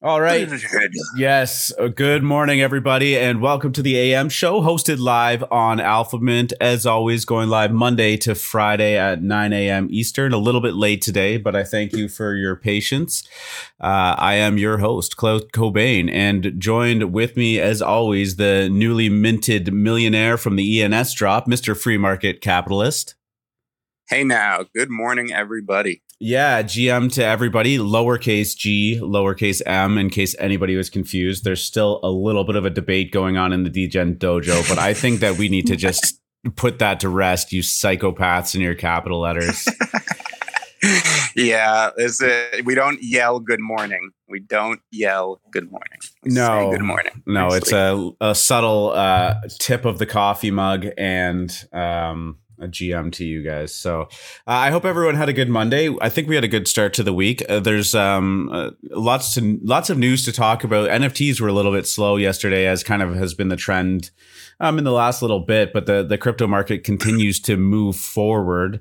All right. Yes. Uh, good morning, everybody, and welcome to the AM show hosted live on Alpha Mint. As always, going live Monday to Friday at 9 a.m. Eastern. A little bit late today, but I thank you for your patience. Uh, I am your host, Clout Cobain, and joined with me, as always, the newly minted millionaire from the ENS drop, Mr. Free Market Capitalist. Hey now, good morning, everybody. Yeah, GM to everybody, lowercase g, lowercase m, in case anybody was confused. There's still a little bit of a debate going on in the DGen dojo, but I think that we need to just put that to rest, you psychopaths in your capital letters. yeah, is it, we don't yell good morning. We don't yell good morning. We no, good morning. No, it's a, a subtle uh, tip of the coffee mug and um, a GM to you guys. So uh, I hope everyone had a good Monday. I think we had a good start to the week. Uh, there's um, uh, lots to lots of news to talk about. NFTs were a little bit slow yesterday, as kind of has been the trend um, in the last little bit. But the the crypto market continues to move forward.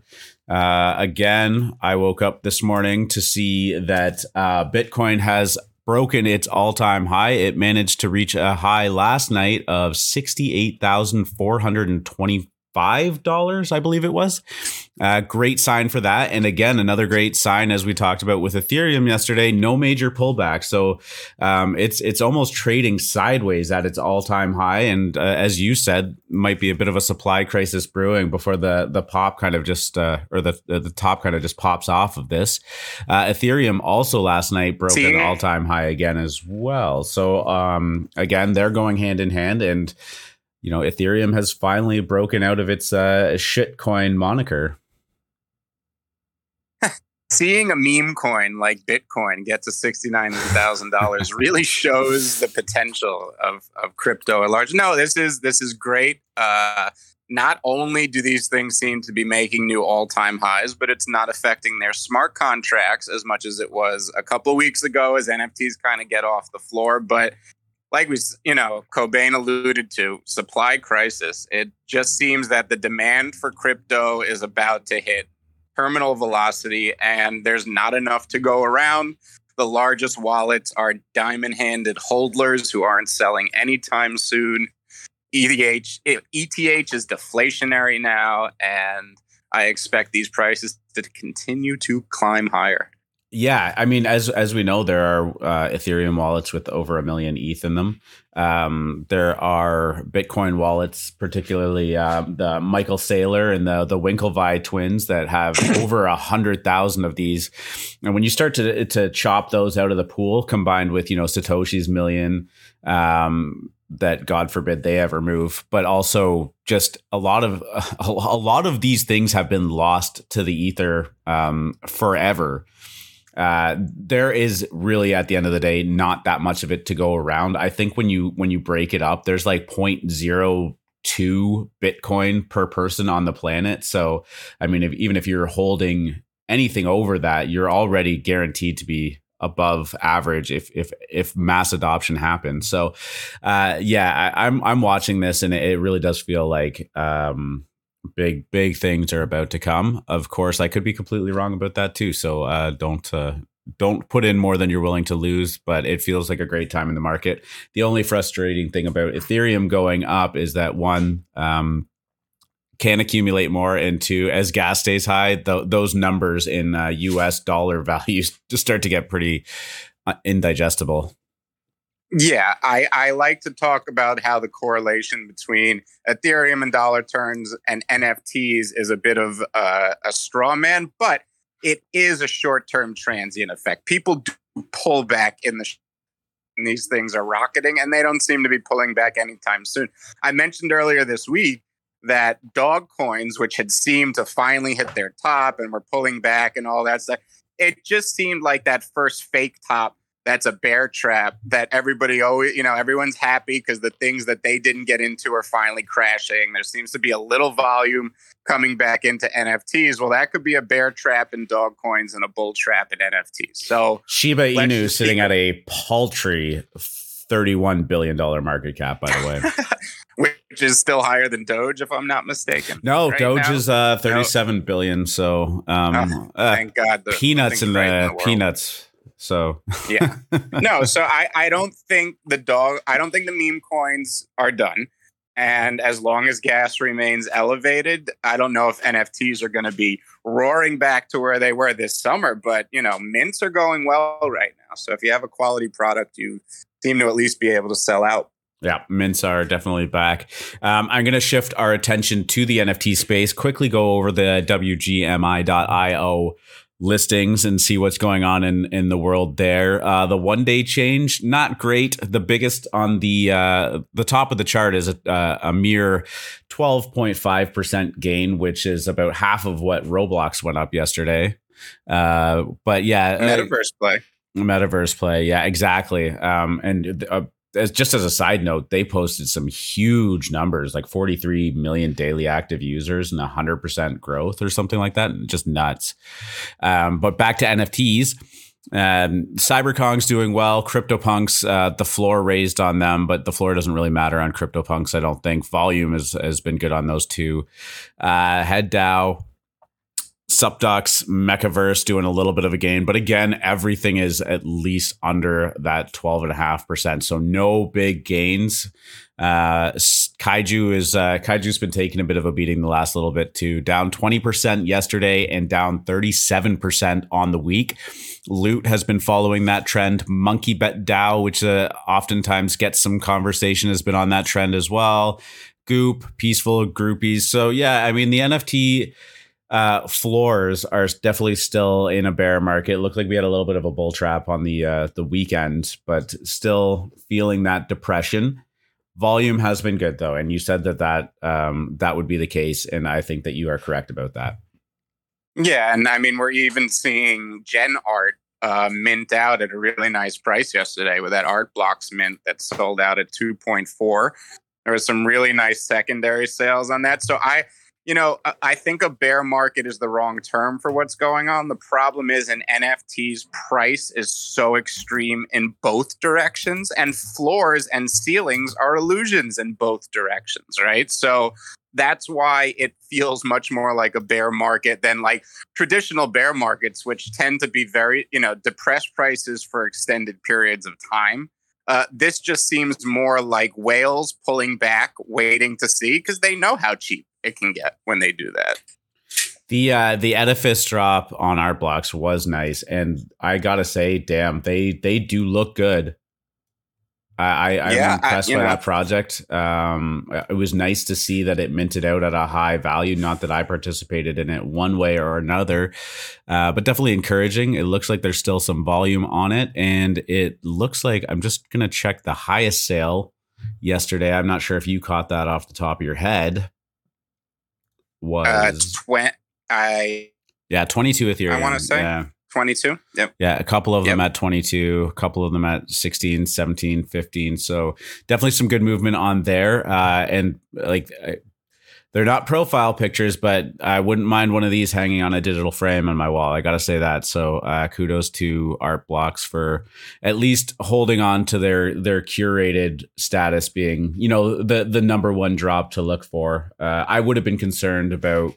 Uh, again, I woke up this morning to see that uh, Bitcoin has broken its all-time high. It managed to reach a high last night of 68,420 five dollars, I believe it was. Uh, great sign for that, and again, another great sign as we talked about with Ethereum yesterday. No major pullback, so um, it's it's almost trading sideways at its all time high. And uh, as you said, might be a bit of a supply crisis brewing before the the pop kind of just uh, or the the top kind of just pops off of this. Uh, Ethereum also last night broke See? an all time high again as well. So um, again, they're going hand in hand and you know, Ethereum has finally broken out of its uh, shitcoin moniker. Seeing a meme coin like Bitcoin get to sixty-nine thousand dollars really shows the potential of, of crypto at large. No, this is this is great. Uh, not only do these things seem to be making new all-time highs, but it's not affecting their smart contracts as much as it was a couple weeks ago as NFTs kind of get off the floor. But like we, you know, Cobain alluded to, supply crisis. It just seems that the demand for crypto is about to hit terminal velocity, and there's not enough to go around. The largest wallets are diamond handed holders who aren't selling anytime soon. ETH, ETH is deflationary now, and I expect these prices to continue to climb higher. Yeah, I mean, as as we know, there are uh, Ethereum wallets with over a million ETH in them. Um, there are Bitcoin wallets, particularly uh, the Michael Saylor and the the Winklevi twins, that have over a hundred thousand of these. And when you start to to chop those out of the pool, combined with you know Satoshi's million, um, that God forbid they ever move, but also just a lot of a, lot of these things have been lost to the ether um, forever uh, there is really at the end of the day not that much of it to go around. I think when you when you break it up, there's like 0.02 Bitcoin per person on the planet. So I mean, if, even if you're holding anything over that, you're already guaranteed to be above average if if if mass adoption happens. So uh, yeah, I, am I'm, I'm watching this and it really does feel like um, big big things are about to come. Of course, I could be completely wrong about that too. So uh, don't uh, don't put in more than you're willing to lose. But it feels like a great time in the market. The only frustrating thing about Ethereum going up is that one. Um, can accumulate more and two as gas stays high th- those numbers in uh, us dollar values just start to get pretty uh, indigestible yeah, I, I like to talk about how the correlation between Ethereum and dollar turns and NFTs is a bit of a, a straw man, but it is a short term transient effect. People do pull back in the sh- these things are rocketing and they don't seem to be pulling back anytime soon. I mentioned earlier this week that dog coins, which had seemed to finally hit their top and were pulling back and all that stuff, it just seemed like that first fake top that's a bear trap that everybody always you know everyone's happy because the things that they didn't get into are finally crashing there seems to be a little volume coming back into nfts well that could be a bear trap in dog coins and a bull trap in nfts so shiba inu sitting at a paltry 31 billion dollar market cap by the way which is still higher than doge if i'm not mistaken no right doge now? is uh 37 no. billion. so um oh, thank uh, god peanuts in the, the peanuts So yeah, no. So I I don't think the dog. I don't think the meme coins are done. And as long as gas remains elevated, I don't know if NFTs are going to be roaring back to where they were this summer. But you know, mints are going well right now. So if you have a quality product, you seem to at least be able to sell out. Yeah, mints are definitely back. Um, I'm going to shift our attention to the NFT space. Quickly go over the WGMI.io listings and see what's going on in in the world there. Uh, the one day change not great. The biggest on the uh, the top of the chart is a, uh, a mere twelve point five percent gain, which is about half of what Roblox went up yesterday. Uh, but yeah, uh, metaverse play. Metaverse play, yeah, exactly. Um, and uh, as just as a side note, they posted some huge numbers, like 43 million daily active users and 100% growth or something like that. Just nuts. Um, but back to NFTs. Um, CyberKongz doing well. CryptoPunks, uh, the floor raised on them, but the floor doesn't really matter on CryptoPunks. I don't think volume has has been good on those two. Uh, Head DAO, SupDucks, MekaVerse doing a little bit of a gain, but again, everything is at least under that 12.5%. So no big gains. Uh, Kaiju is, uh, Kaiju's been taking a bit of a beating the last little bit too, down 20% yesterday and down 37% on the week. Loot has been following that trend. Monkey Bet DAO, which uh, oftentimes gets some conversation, has been on that trend as well. Goop, Peaceful Groupies. So yeah, I mean, the NFT, uh, floors are definitely still in a bear market. It looked like we had a little bit of a bull trap on the uh, the weekend, but still feeling that depression. Volume has been good though, and you said that that um, that would be the case, and I think that you are correct about that. Yeah, and I mean we're even seeing Gen Art uh, mint out at a really nice price yesterday with that Art Blocks mint that sold out at two point four. There was some really nice secondary sales on that, so I you know, I think a bear market is the wrong term for what's going on. The problem is an NFT's price is so extreme in both directions, and floors and ceilings are illusions in both directions, right? So that's why it feels much more like a bear market than like traditional bear markets, which tend to be very, you know, depressed prices for extended periods of time. Uh, this just seems more like whales pulling back, waiting to see because they know how cheap it can get when they do that. The uh, the edifice drop on art blocks was nice, and I gotta say, damn, they they do look good. I, I am impressed I, by know. that project. Um, it was nice to see that it minted out at a high value. Not that I participated in it one way or another, uh, but definitely encouraging. It looks like there's still some volume on it, and it looks like I'm just gonna check the highest sale yesterday. I'm not sure if you caught that off the top of your head, was uh, tw- I yeah 22 Ethereum. I want to say yeah. 22. Yep. Yeah, a couple of yep. them at 22, a couple of them at 16, 17, 15. So definitely some good movement on there. Uh, and like they're not profile pictures, but I wouldn't mind one of these hanging on a digital frame on my wall. I got to say that. So uh, kudos to Art Blocks for at least holding on to their their curated status being, you know, the the number one drop to look for. Uh, I would have been concerned about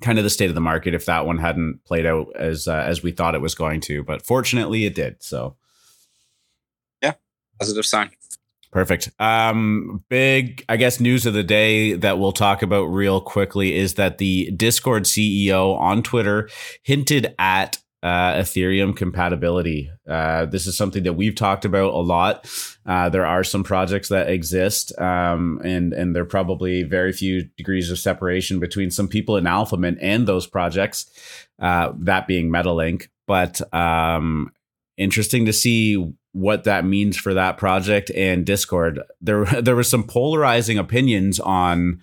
kind of the state of the market if that one hadn't played out as uh, as we thought it was going to, but fortunately it did. So yeah, positive sign. Perfect. Um, big, I guess, news of the day that we'll talk about real quickly is that the Discord CEO on Twitter hinted at uh, Ethereum compatibility. Uh, this is something that we've talked about a lot. Uh, there are some projects that exist, um, and and there are probably very few degrees of separation between some people in AlphaMint and those projects. Uh, that being MetaLink, but um, interesting to see what that means for that project and Discord. There there was some polarizing opinions on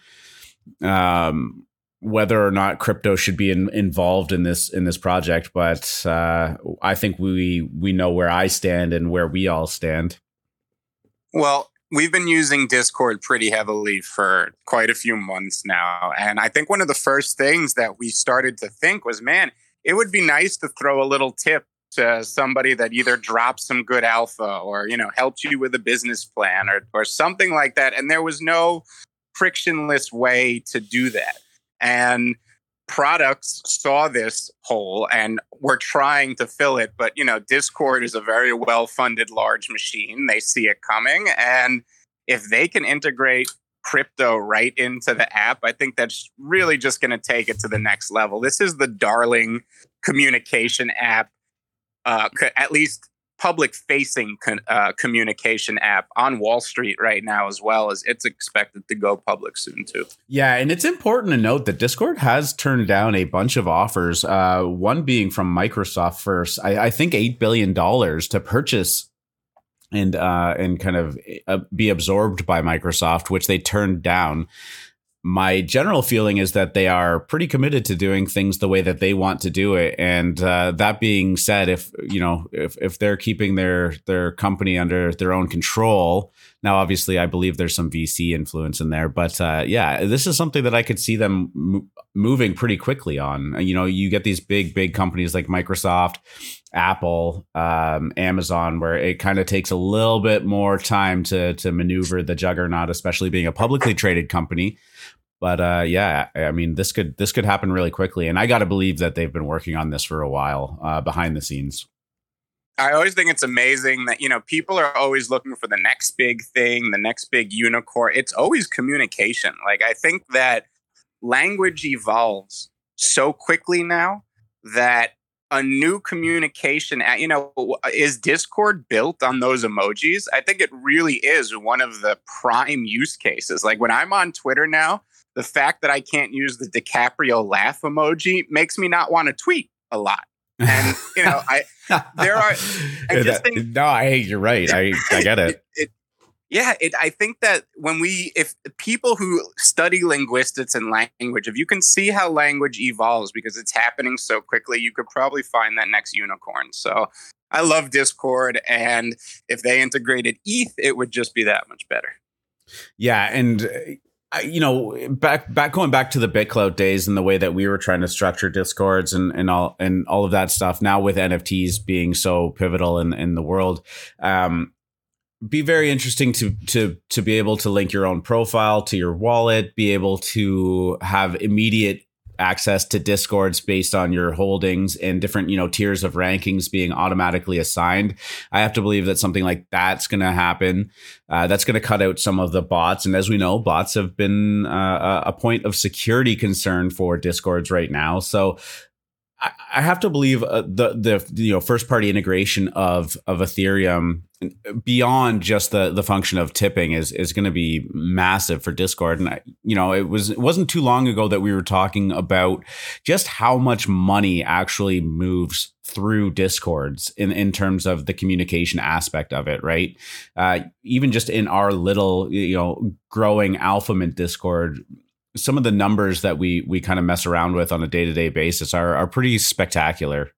um, whether or not crypto should be in, involved in this in this project, but uh, I think we we know where I stand and where we all stand. Well, we've been using Discord pretty heavily for quite a few months now, and I think one of the first things that we started to think was, man, it would be nice to throw a little tip to somebody that either drops some good alpha or you know helped you with a business plan or or something like that. And there was no frictionless way to do that. And products saw this hole and were trying to fill it but you know discord is a very well funded large machine. They see it coming. And if they can integrate crypto right into the app i think that's really just going to take it to the next level. This is the darling communication app uh, at least public facing uh, communication app on Wall Street right now, as well as it's expected to go public soon too. Yeah, and it's important to note that Discord has turned down a bunch of offers. Uh, one being from Microsoft first, I, I think eight billion dollars to purchase and uh, and kind of uh, be absorbed by Microsoft, which they turned down my general feeling is that they are pretty committed to doing things the way that they want to do it. And uh, that being said, if you know if if they're keeping their their company under their own control, now obviously I believe there's some VC influence in there, but uh, yeah, this is something that I could see them moving pretty quickly on. You know, you get these big big companies like Microsoft. Apple, um, Amazon, where it kind of takes a little bit more time to to maneuver the juggernaut, especially being a publicly traded company. But uh, yeah, I mean, this could this could happen really quickly, and I got to believe that they've been working on this for a while uh, behind the scenes. I always think it's amazing that you know people are always looking for the next big thing, the next big unicorn. It's always communication. Like I think that language evolves so quickly now that a new communication you know is discord built on those emojis i think it really is one of the prime use cases like when i'm on twitter now the fact that i can't use the dicaprio laugh emoji makes me not want to tweet a lot and you know i there are I that, think, no i you're right i i get it, it, it yeah, it, I think that when we, if people who study linguistics and language, if you can see how language evolves because it's happening so quickly, you could probably find that next unicorn. So I love Discord, and if they integrated ETH, it would just be that much better. Yeah, and uh, you know, back back going back to the BitClout days and the way that we were trying to structure discords and, and all and all of that stuff. Now with NFTs being so pivotal in in the world, um, be very interesting to to to be able to link your own profile to your wallet, be able to have immediate access to discords based on your holdings and different you know tiers of rankings being automatically assigned. I have to believe that something like that's going to happen. Uh, that's going to cut out some of the bots. And as we know bots have been uh, a point of security concern for discords right now. So I have to believe uh, the the you know first party integration of of Ethereum beyond just the the function of tipping is is going to be massive for Discord. And I, you know, it was it wasn't too long ago that we were talking about just how much money actually moves through discords in in terms of the communication aspect of it right uh, even just in our little you know growing alpha mint discord some of the numbers that we we kind of mess around with on a day to day basis are are pretty spectacular.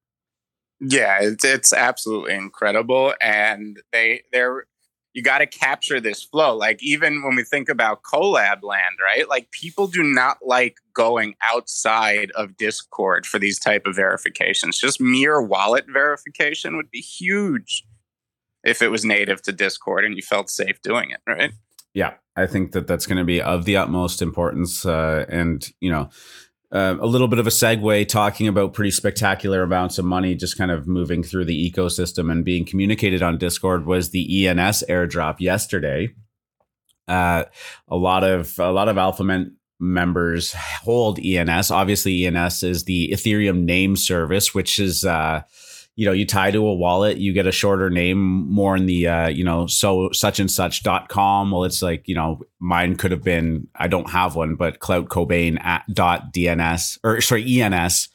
Yeah, it's it's absolutely incredible, and they they're you got to capture this flow. Like even when we think about collab land, right? Like people do not like going outside of Discord for these type of verifications. Just mere wallet verification would be huge if it was native to Discord and you felt safe doing it, right? Yeah, I think that that's going to be of the utmost importance. Uh, and, you know, uh, a little bit of a segue talking about pretty spectacular amounts of money just kind of moving through the ecosystem and being communicated on Discord was the ENS airdrop yesterday. Uh, a lot of a lot of AlphaMint members hold ENS. Obviously, ENS is the Ethereum name service, which is uh, you know you tie to a wallet you get a shorter name more in the uh, you know so such and such dot com well it's like you know mine could have been i don't have one but clout cobain at dot dns or sorry ens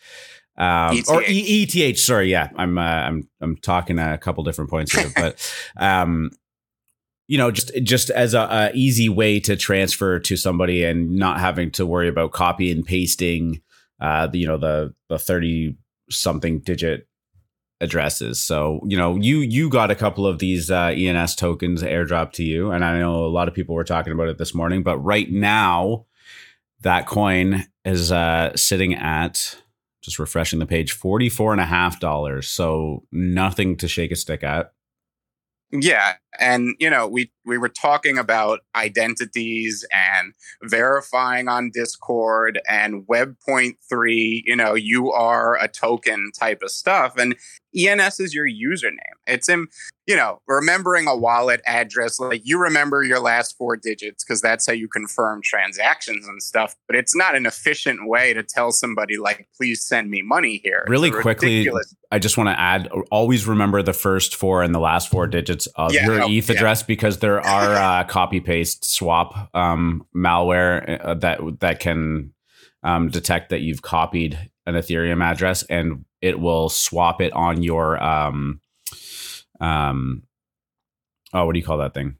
um, ETH. or e- ETH. Sorry, yeah, I'm uh, I'm I'm talking a couple different points here, but um, you know, just just as a, a, easy way to transfer to somebody and not having to worry about copy and pasting, uh, the, you know, the the thirty something digit addresses. So you know, you you got a couple of these uh, ENS tokens airdrop to you, and I know a lot of people were talking about it this morning. But right now, that coin is uh, sitting at just refreshing the page forty four and a half dollars. So nothing to shake a stick at. Yeah, and you know, we we were talking about identities and verifying on Discord and Web point three. you know, you are a token type of stuff and ENS is your username. It's in, you know, remembering a wallet address like you remember your last four digits because that's how you confirm transactions and stuff, but it's not an efficient way to tell somebody like please send me money here. Really quickly, ridiculous- I just want to add always remember the first four and the last four digits of yeah, your oh, ETH address because there are uh, copy paste swap um, malware uh, that that can um, detect that you've copied an Ethereum address and it will swap it on your um um oh what do you call that thing?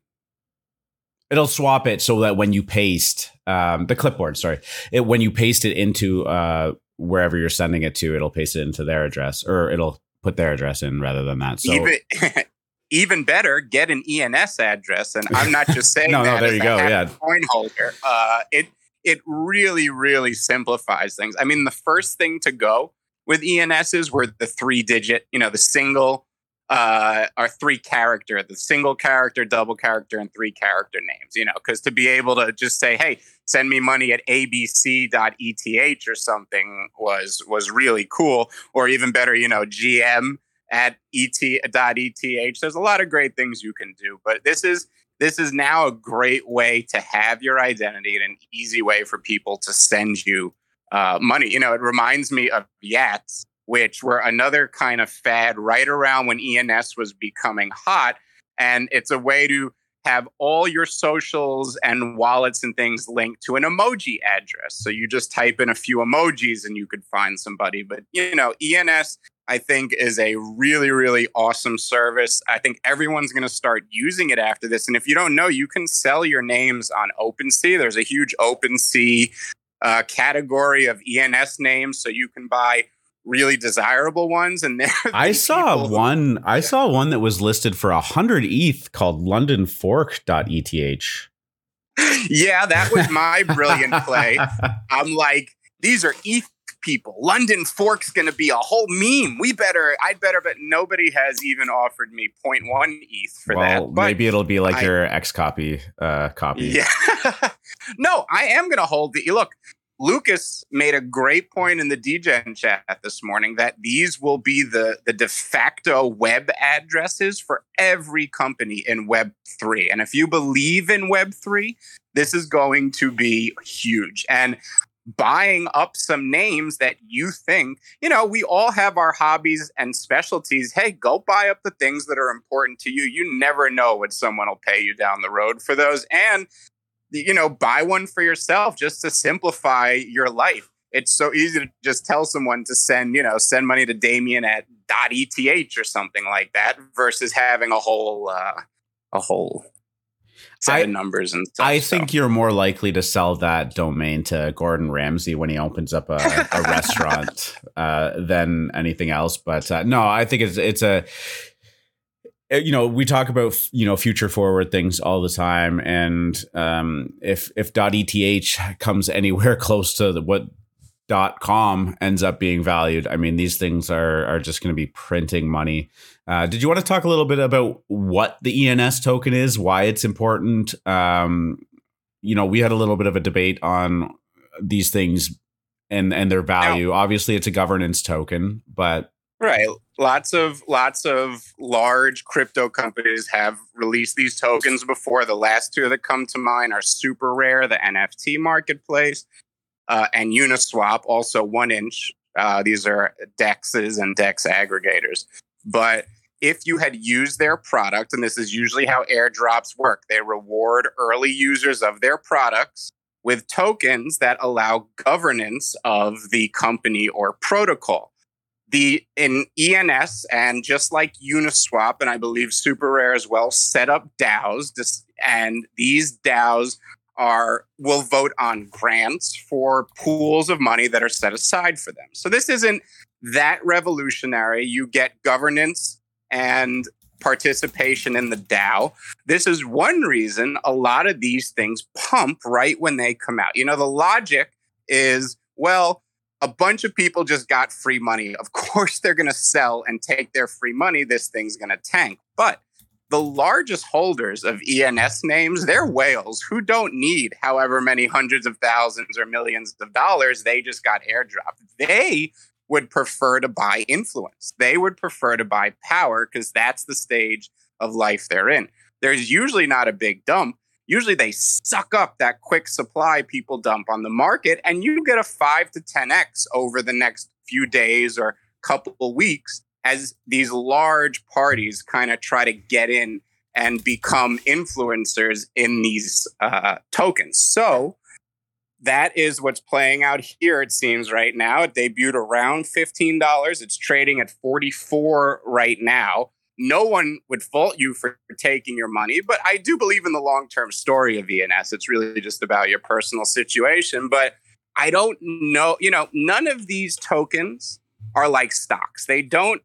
It'll swap it so that when you paste um, the clipboard, sorry, it, when you paste it into uh, wherever you're sending it to, it'll paste it into their address, or it'll put their address in rather than that. So even, even better, get an ENS address. And I'm not just saying no, no, there you go. Yeah. Coin holder. Uh, it, it really, really simplifies things. I mean, the first thing to go with ENSs were the three digit, you know, the single uh, are three character, the single character, double character, and three character names, you know, because to be able to just say, hey, send me money at abc.eth or something was was really cool. Or even better, you know, GM at et.eth. There's a lot of great things you can do, but this is this is now a great way to have your identity and an easy way for people to send you uh, money. You know, it reminds me of Yats, which were another kind of fad right around when ENS was becoming hot, and it's a way to have all your socials and wallets and things linked to an emoji address. So you just type in a few emojis and you could find somebody. But you know, ENS I think is a really, really awesome service. I think everyone's going to start using it after this. And if you don't know, you can sell your names on OpenSea. There's a huge OpenSea uh, category of ENS names, so you can buy really desirable ones. And there, I saw one. Who, I saw one that was listed for a hundred ETH called LondonFork.eth. Yeah, that was my brilliant play. I'm like, these are ETH people. London Fork's going to be a whole meme. We better, I'd better, but nobody has even offered me 0.1 ETH for well, that. But maybe it'll be like I, your XCOPY uh, copy. Yeah. no, I am going to hold the look. Lucas made a great point in the DGen chat this morning that these will be the, the de facto web addresses for every company in Web 3. And if you believe in Web 3, this is going to be huge. And buying up some names that you think, you know, we all have our hobbies and specialties. Hey, go buy up the things that are important to you. You never know what someone will pay you down the road for those. And, you know, buy one for yourself just to simplify your life. It's so easy to just tell someone to send, you know, send money to Damien at .eth or something like that versus having a whole, uh, a whole I, numbers and stuff. I think you're more likely to sell that domain to Gordon Ramsay when he opens up a, a restaurant uh, than anything else. But uh, no, I think it's it's a uh, you know we talk about you know future forward things all the time and um, if if eth comes anywhere close to the, what dot com ends up being valued. I mean these things are are just going to be printing money. Uh, did you want to talk a little bit about what the ens token is why it's important? Um, you know we had a little bit of a debate on these things and and their value. Now, obviously it's a governance token but right. Lots of lots of large crypto companies have released these tokens before. The last two that come to mind are Super Rare, the nft marketplace uh, and Uniswap, also one inch. Uh, these are DEXs and DEX aggregators. But if you had used their product, and this is usually how airdrops work, they reward early users of their products with tokens that allow governance of the company or protocol. The in ENS and just like Uniswap and I believe SuperRare as well set up DAOs, and these DAOs are will vote on grants for pools of money that are set aside for them. So this isn't that revolutionary. You get governance and participation in the DAO. This is one reason a lot of these things pump right when they come out. You know, the logic is well, a bunch of people just got free money. Of course, they're going to sell and take their free money. This thing's going to tank. But the largest holders of ENS names, they're whales who don't need however many hundreds of thousands or millions of dollars. They just got airdropped. They would prefer to buy influence. They would prefer to buy power because that's the stage of life they're in. There's usually not a big dump. Usually they suck up that quick supply people dump on the market, and you get a five to 10x over the next few days or couple weeks as these large parties kind of try to get in and become influencers in these uh, tokens. So that is what's playing out here, it seems, right now. It debuted around $15. It's trading at 44 right now. No one would fault you for taking your money, but I do believe in the long term story of ENS. It's really just about your personal situation. But I don't know, you know, none of these tokens are like stocks. They don't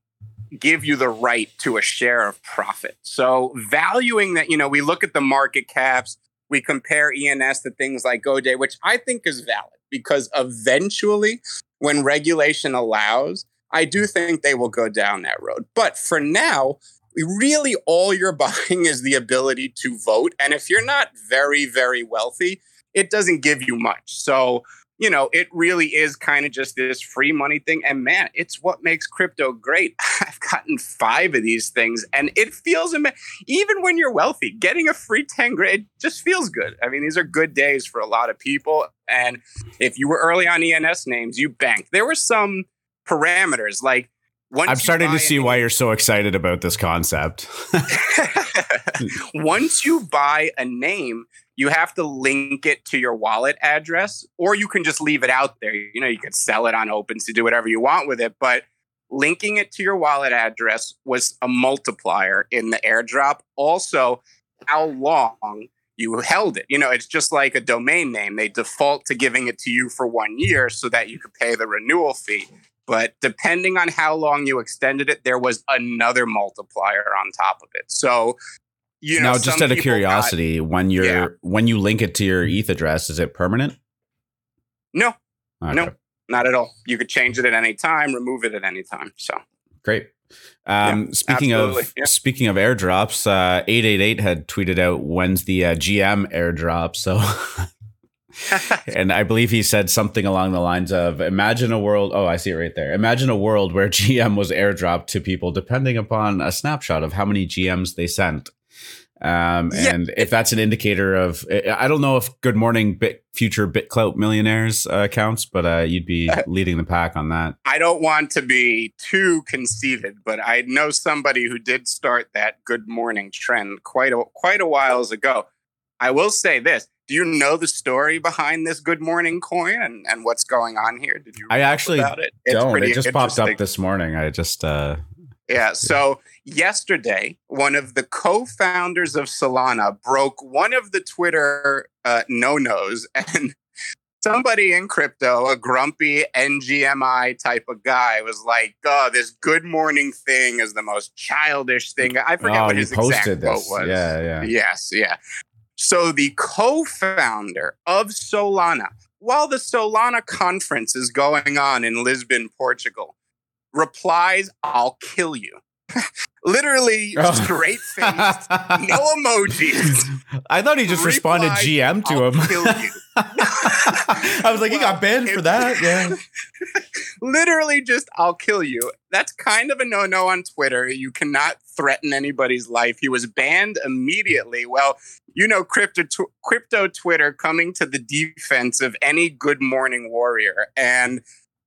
give you the right to a share of profit. So valuing that, you know, we look at the market caps, we compare ENS to things like GoDaddy, which I think is valid because eventually, when regulation allows, I do think they will go down that road. But for now, really all you're buying is the ability to vote. And if you're not very, very wealthy, it doesn't give you much. So you know, it really is kind of just this free money thing. And man, it's what makes crypto great. I've gotten five of these things and it feels, am- even when you're wealthy, getting a free 10 grand just feels good. I mean, these are good days for a lot of people. And if you were early on ENS names, you banked. There were some parameters like, I'm starting to see why you're so excited about this concept. once you buy a name, you have to link it to your wallet address, or you can just leave it out there. You know, you could sell it on OpenSea do whatever you want with it, but linking it to your wallet address was a multiplier in the airdrop. Also, how long you held it. You know, it's just like a domain name. They default to giving it to you for one year so that you could pay the renewal fee. But depending on how long you extended it, there was another multiplier on top of it. So you know, now just out of curiosity, got, when you're yeah. when you link it to your ETH address, is it permanent? No, okay. no, not at all. You could change it at any time, remove it at any time. So great. Um, yeah, speaking absolutely. of yeah. speaking of airdrops, uh, eight eight eight had tweeted out when's the uh, GM airdrop. So, and I believe he said something along the lines of, "Imagine a world." Oh, I see it right there. Imagine a world where GM was airdropped to people depending upon a snapshot of how many GMs they sent. Um, and yeah. if that's an indicator of, I don't know if Good Morning Bit future BitClout millionaires uh, counts, but uh, you'd be uh, leading the pack on that. I don't want to be too conceited, but I know somebody who did start that Good Morning trend quite a quite a whiles ago. I will say this: Do you know the story behind this Good Morning coin and, and what's going on here? Did you? I actually about it? don't. It just popped up this morning. I just. Uh, yeah. So yesterday, one of the co-founders of Solana broke one of the Twitter uh, no-nos, and somebody in crypto, a grumpy NGMI type of guy, was like, "Oh, this Good Morning thing is the most childish thing." I forget oh, what his exact this. quote was. Yeah, yeah. Yes, yeah. So the co-founder of Solana, while the Solana conference is going on in Lisbon, Portugal, replies, I'll kill you. Literally oh. straight faced, no emojis. I thought he just responded GM to I'll him. Kill you. I was like, well, he got banned for that. Yeah. Literally just I'll kill you. That's kind of a no-no on Twitter. You cannot threaten anybody's life. He was banned immediately. Well, you know, crypto tw- crypto Twitter coming to the defense of any good morning warrior. And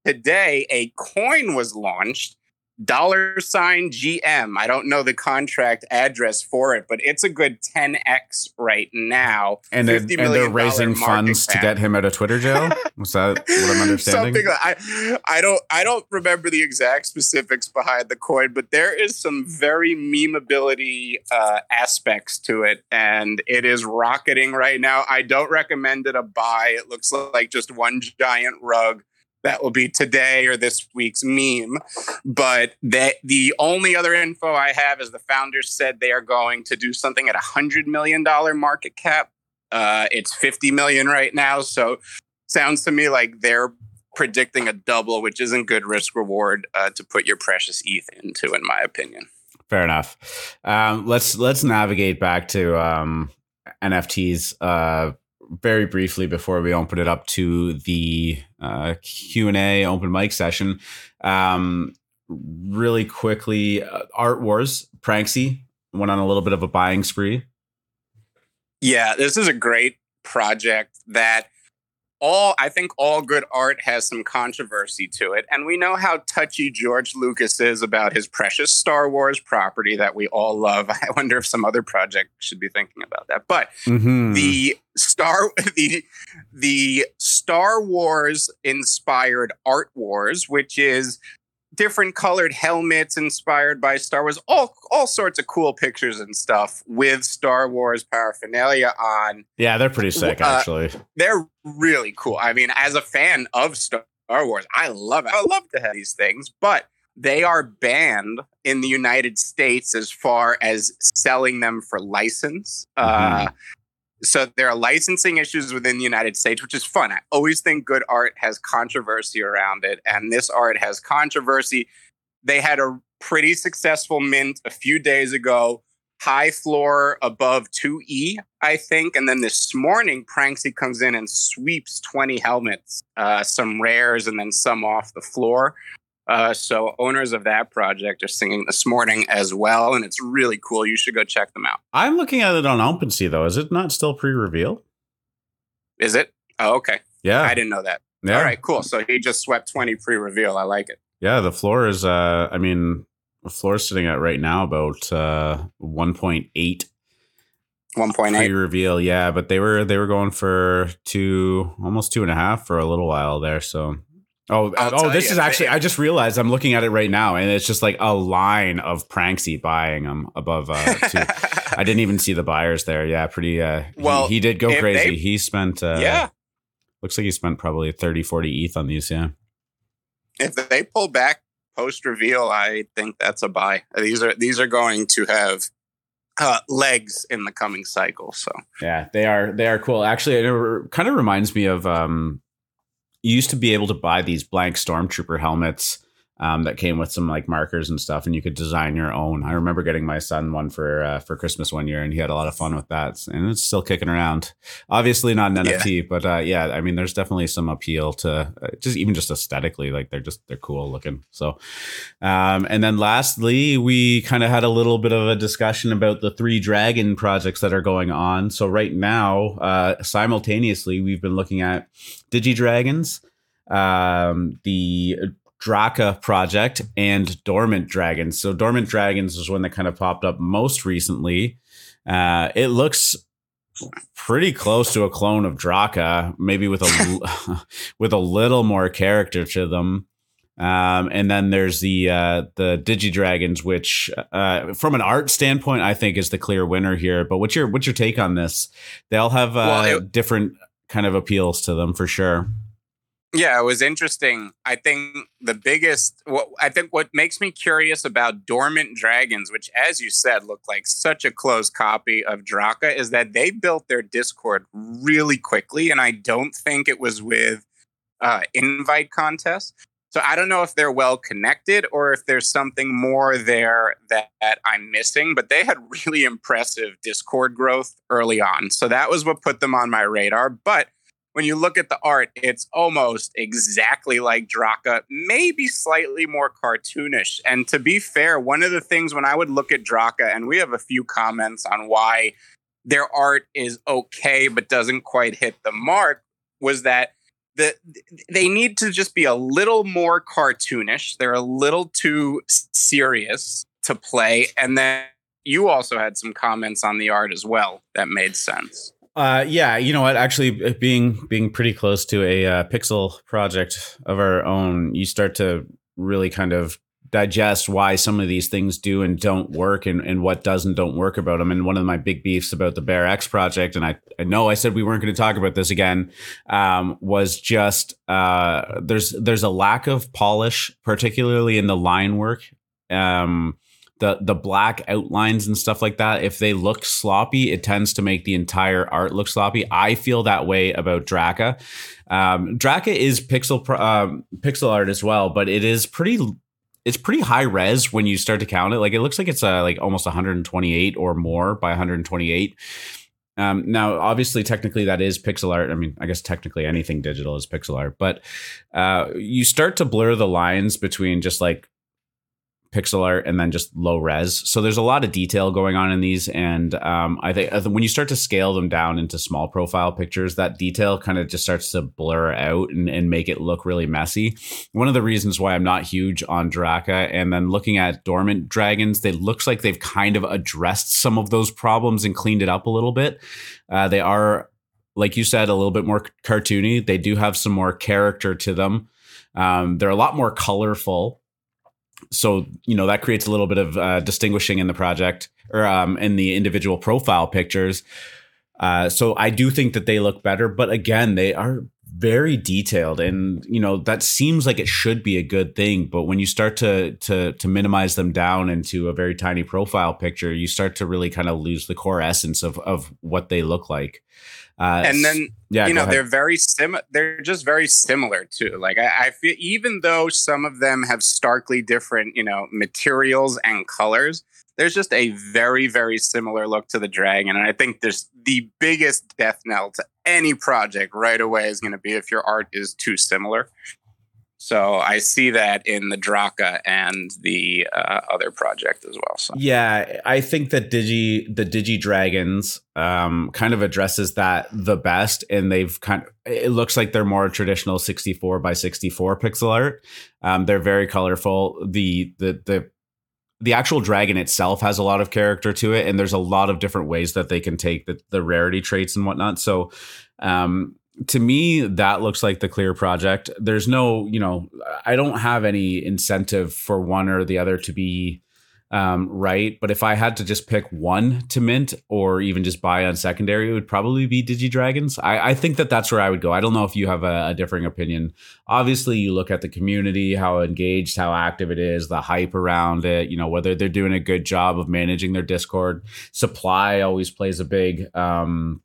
today a coin was launched dollar sign GM. I don't know the contract address for it, but it's a good 10x right now. And, and they're raising funds to get him out of Twitter jail. Was that what I'm understanding? Something I I don't I don't remember the exact specifics behind the coin, but there is some very memeability uh, aspects to it, and it is rocketing right now. I don't recommend it a buy. It looks like just one giant rug that will be today or this week's meme. But that the only other info I have is the founders said they are going to do something at a hundred million dollar market cap. Uh, it's 50 million right now. So sounds to me like they're predicting a double, which isn't good risk reward uh, to put your precious ETH into, in my opinion. Fair enough. Um, let's let's navigate back to um, NFTs uh, very briefly before we open it up to the uh, Q and A open mic session. Um, really quickly, uh, Art Wars Pranksy went on a little bit of a buying spree. Yeah, this is a great project that all I think all good art has some controversy to it. And we know how touchy George Lucas is about his precious Star Wars property that we all love. I wonder if some other project should be thinking about that. But mm-hmm. the Star the the Star Wars inspired Art Wars, which is different colored helmets inspired by Star Wars, all all sorts of cool pictures and stuff with Star Wars paraphernalia on. Yeah, they're pretty sick, uh, actually. They're really cool. I mean, as a fan of Star Wars, I love it. I love to have these things, but they are banned in the United States as far as selling them for license. Mm-hmm. Uh, so there are licensing issues within the United States, which is fun. I always think good art has controversy around it, and this art has controversy. They had a pretty successful mint a few days ago, high floor above 2E, I think. And then this morning, Pranksy comes in and sweeps 20 helmets, uh, some rares, and then some off the floor. Uh, so owners of that project are singing this morning as well, and it's really cool. You should go check them out. I'm looking at it on OpenSea though. Is it not still pre-reveal? Is it? Oh, okay. Yeah, I didn't know that. Yeah. All right, cool. So he just swept 20 pre-reveal. I like it. Yeah, the floor is. Uh, I mean, the floor is sitting at right now about uh 1.8 1.8 pre-reveal yeah but they were they were going for two almost two and a half for a little while there so Oh, oh, this you, is actually. I just realized I'm looking at it right now, and it's just like a line of Pranksy buying them above. Uh, two. I didn't even see the buyers there. Yeah, pretty. Uh, well, he, he did go crazy. They, he spent. Uh, yeah, looks like he spent probably 30, 40 ETH on these. Yeah. If they pull back post reveal, I think that's a buy. These are these are going to have uh, legs in the coming cycle. So yeah, they are they are cool. Actually, it kind of reminds me of um, you used to be able to buy these blank stormtrooper helmets um, that came with some like markers and stuff, and you could design your own. I remember getting my son one for uh, for Christmas one year, and he had a lot of fun with that, and it's still kicking around. Obviously, not an yeah. NFT, but uh, yeah, I mean, there's definitely some appeal to uh, just even just aesthetically, like they're just they're cool looking. So, um, and then lastly, we kind of had a little bit of a discussion about the three dragon projects that are going on. So right now, uh, simultaneously, we've been looking at Digi Dragons um, the Draka project and Dormant Dragons. So Dormant Dragons is one that kind of popped up most recently. Uh, it looks pretty close to a clone of Draka, maybe with a with a little more character to them. Um, and then there's the uh, the Digi Dragons, which uh, from an art standpoint, I think is the clear winner here. But what's your what's your take on this? They all have uh, well, it, different kind of appeals to them for sure. Yeah, it was interesting. I think the biggest, what I think what makes me curious about Dormant Dragons, which, as you said, look like such a close copy of Draka, is that they built their Discord really quickly. And I don't think it was with uh, invite contests. So I don't know if they're well connected or if there's something more there that, that, I'm missing, but they had really impressive Discord growth early on. So that was what put them on my radar. But when you look at the art, it's almost exactly like Draka, maybe slightly more cartoonish. And to be fair, one of the things when I would look at Draka, and we have a few comments on why their art is okay but doesn't quite hit the mark, was that the, they need to just be a little more cartoonish. They're a little too serious to play. And then you also had some comments on the art as well that made sense. Uh, yeah, you know what? Actually, uh, being being pretty close to a uh, pixel project of our own, you start to really kind of digest why some of these things do and don't work and, and what does and don't work about them. And one of my big beefs about the Bear X project, and I, I know I said we weren't going to talk about this again, um, was just uh, there's there's a lack of polish, particularly in the line work. Um, the the black outlines and stuff like that if they look sloppy it tends to make the entire art look sloppy i feel that way about draka um, draka is pixel um, pixel art as well but it is pretty it's pretty high res when you start to count it. Like it looks like it's uh, like almost 128 or more by 128. Um, now, obviously, technically, that is pixel art. I mean, I guess technically anything digital is pixel art, but uh, you start to blur the lines between just like pixel art and then just low res. So there's a lot of detail going on in these, and um, I think when you start to scale them down into small profile pictures, that detail kind of just starts to blur out and, and, make it look really messy. One of the reasons why I'm not huge on Draka, and then looking at Dormant Dragons, they looks like they've kind of addressed some of those problems and cleaned it up a little bit. Uh, they are. Like you said, a little bit more cartoony. They do have some more character to them. Um, they're a lot more colorful so you know that creates a little bit of uh, distinguishing in the project or um, in the individual profile pictures. Uh, so I do think that they look better, but again, they are very detailed, and you know that seems like it should be a good thing. But when you start to to to minimize them down into a very tiny profile picture, you start to really kind of lose the core essence of of what they look like. Uh, and then yeah, you know they're very sim. They're just very similar too. Like I, I feel, even though some of them have starkly different, you know, materials and colors, there's just a very very similar look to the dragon. And I think there's the biggest death knell to any project right away is going to be if your art is too similar. So I see that in the Draka and the uh, other project as well. So yeah, I think that Digi the Digi Dragons um, kind of addresses that the best, and they've kind of it looks like they're more traditional 64 by 64 pixel art. Um, they're very colorful. The the the the actual dragon itself has a lot of character to it, and there's a lot of different ways that they can take the, the rarity traits and whatnot. So um, to me that looks like the clear project. There's no you know i don't have any incentive for one or the other to be um, right. But if i had to just pick one to mint or even just buy on secondary it would probably be digidragons. I, I think that that's where i would go. I don't know if you have a, a differing opinion. Obviously you look at the community how engaged how active it is the hype around it you know whether they're doing a good job of managing their discord. Supply always plays a big um,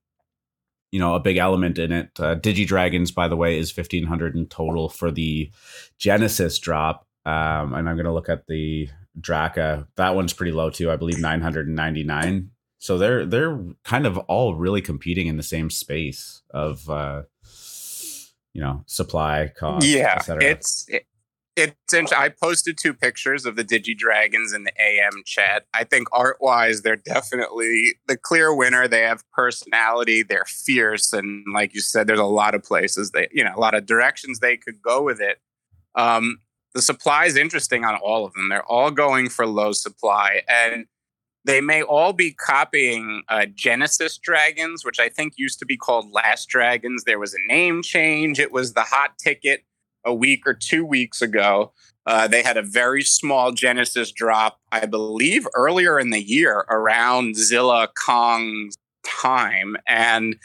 you know a big element in it. Uh, Digi Dragons, by the way, is fifteen hundred in total for the Genesis drop, um, and I'm going to look at the Draka. That one's pretty low too. I believe nine hundred and ninety nine. So they're they're kind of all really competing in the same space of uh, you know supply cost. Yeah, it's it, it's interesting. I posted two pictures of the Digi Dragons in the AM chat. I think art wise, they're definitely the clear winner. They have personality, they're fierce, and like you said, there's a lot of places they, you know, a lot of directions they could go with it. Um, the supply is interesting on all of them. They're all going for low supply, and they may all be copying uh, Genesis Dragons, which I think used to be called Last Dragons. There was a name change. It was the hot ticket a week or two weeks ago. Uh, they had a very small Genesis drop, I believe, earlier in the year around Zilla Kong's time. And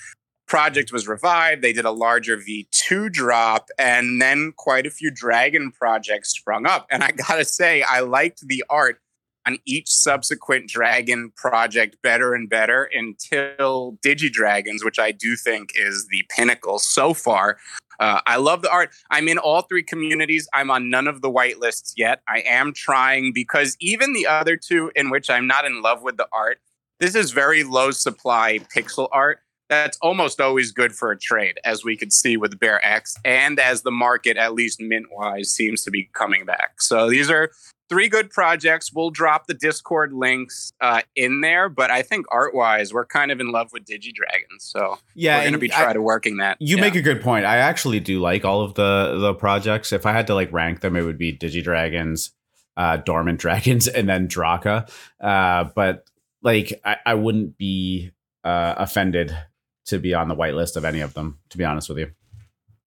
project was revived. They did a larger V2 drop, and then quite a few Dragon projects sprung up. And I gotta say, I liked the art on each subsequent Dragon project better and better until Digi Dragons, which I do think is the pinnacle so far. Uh, I love the art. I'm in all three communities. I'm on none of the white lists yet. I am trying because even the other two, in which I'm not in love with the art, this is very low supply pixel art. That's almost always good for a trade, as we could see with BearX, and as the market, at least mint wise, seems to be coming back. So these are three good projects. We'll drop the Discord links uh, in there, but I think art wise, we're kind of in love with DigiDragons. So yeah, we're going to be trying to working that. You yeah. make a good point. I actually do like all of the the projects. If I had to like rank them, it would be DigiDragons, uh, Dormant Dragons, and then Draka. Uh, but like, I, I wouldn't be uh, offended to be on the whitelist of any of them. To be honest with you.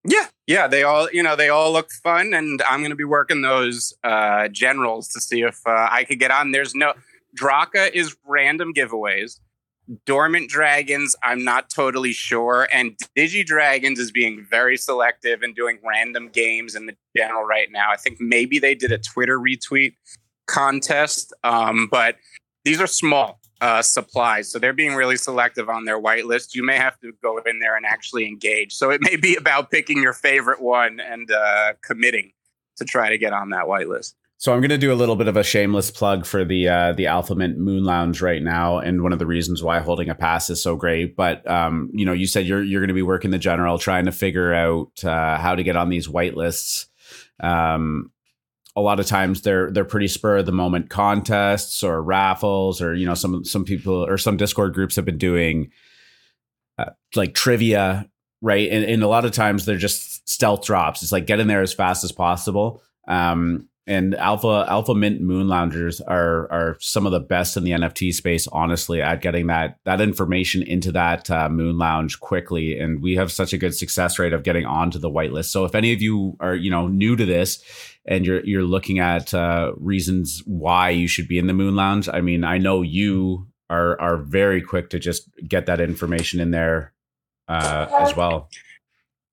Yeah, yeah, they all you know they all look fun, and I'm going to be working those uh, generals to see if uh, I could get on. There's no Draka is random giveaways. Dormant Dragons, I'm not totally sure, and Digi Dragons is being very selective and doing random games in the general right now. I think maybe they did a Twitter retweet contest, um, but these are small uh, supplies. So they're being really selective on their whitelist. You may have to go in there and actually engage. So it may be about picking your favorite one and uh, committing to try to get on that whitelist. So I'm going to do a little bit of a shameless plug for the uh, the AlphaMint Moon Lounge right now, and one of the reasons why holding a pass is so great. But um, you know, you said you're you're going to be working the general, trying to figure out uh, how to get on these white lists. Um, a lot of times they're they're pretty spur of the moment contests or raffles, or you know, some some people or some Discord groups have been doing uh, like trivia, right? And, and a lot of times they're just stealth drops. It's like get in there as fast as possible. Um, and alpha alpha mint moon loungers are are some of the best in the nft space honestly at getting that that information into that uh, moon lounge quickly. And we have such a good success rate of getting onto the whitelist so if any of you are you know new to this and you're you're looking at uh, reasons why you should be in the moon lounge i mean i know you are are very quick to just get that information in there uh, as well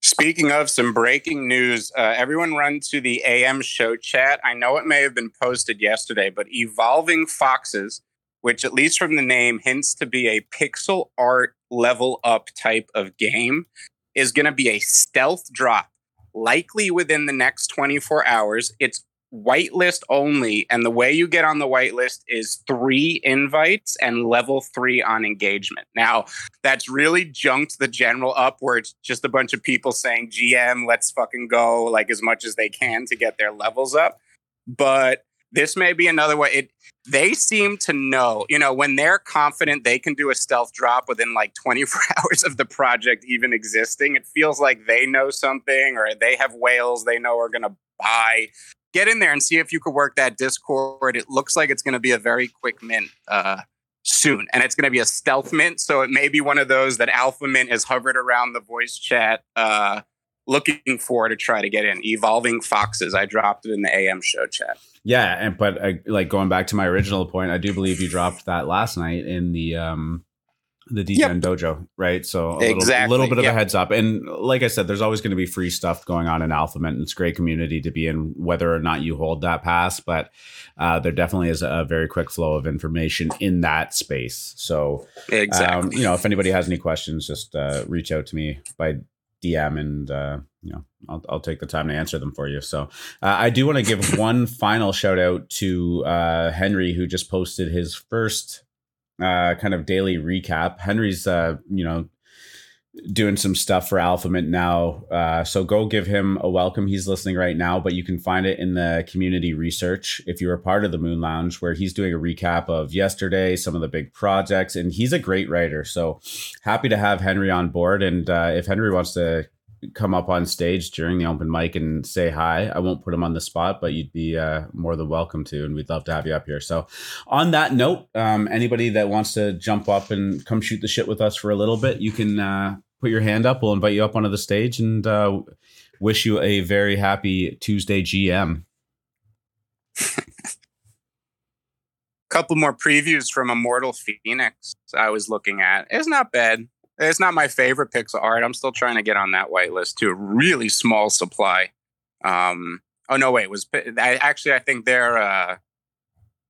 Speaking of some breaking news, uh, everyone run to the AM show chat. I know it may have been posted yesterday, but Evolving Foxes, which at least from the name hints to be a pixel art level up type of game, is going to be a stealth drop, likely within the next 24 hours. It's whitelist only. And the way you get on the whitelist is three invites and level three on engagement. Now, that's really junked the general up where it's just a bunch of people saying, GM, let's fucking go, like as much as they can to get their levels up. But this may be another way. It they seem to know, you know, when they're confident they can do a stealth drop within like 24 hours of the project even existing, it feels like they know something or they have whales they know are going to buy get in there and see if you could work that Discord. It looks like it's going to be a very quick mint uh, soon, and it's going to be a stealth mint. So it may be one of those that AlphaMint has hovered around the voice chat, uh, looking for to try to get in. Evolving Foxes. I dropped it in the AM show chat. Yeah, and but uh, like going back to my original point, I do believe you dropped that last night in the um the DJ yep. Dojo, right? So a exactly. little, little bit of yep. a heads up. And like I said, there's always going to be free stuff going on in AlphaMint. It's a great community to be in, whether or not you hold that pass. But uh, there definitely is a very quick flow of information in that space. So, exactly. Um, you know, if anybody has any questions, just uh, reach out to me by DM and, uh, you know, I'll, I'll, take the time to answer them for you. So uh, I do want to give one final shout out to uh, Henry, who just posted his first uh, kind of daily recap. Henry's, uh, you know, doing some stuff for AlphaMint now. Uh, so go give him a welcome. He's listening right now, but you can find it in the community research if you're a part of the Moon Lounge, where he's doing a recap of yesterday, some of the big projects, and he's a great writer. So happy to have Henry on board. And uh, if Henry wants to come up on stage during the open mic and say hi. I won't put him on the spot, but you'd be uh, more than welcome to, and we'd love to have you up here. So, on that note, um, anybody that wants to jump up and come shoot the shit with us for a little bit, you can uh, put your hand up. We'll invite you up onto the stage and uh, wish you a very happy Tuesday GM. couple more previews from Immortal Phoenix I was looking at. It's not bad. It's not my favorite pixel art. I'm still trying to get on that whitelist too. Really small supply. Um, oh no, wait, it was I, actually I think they're uh,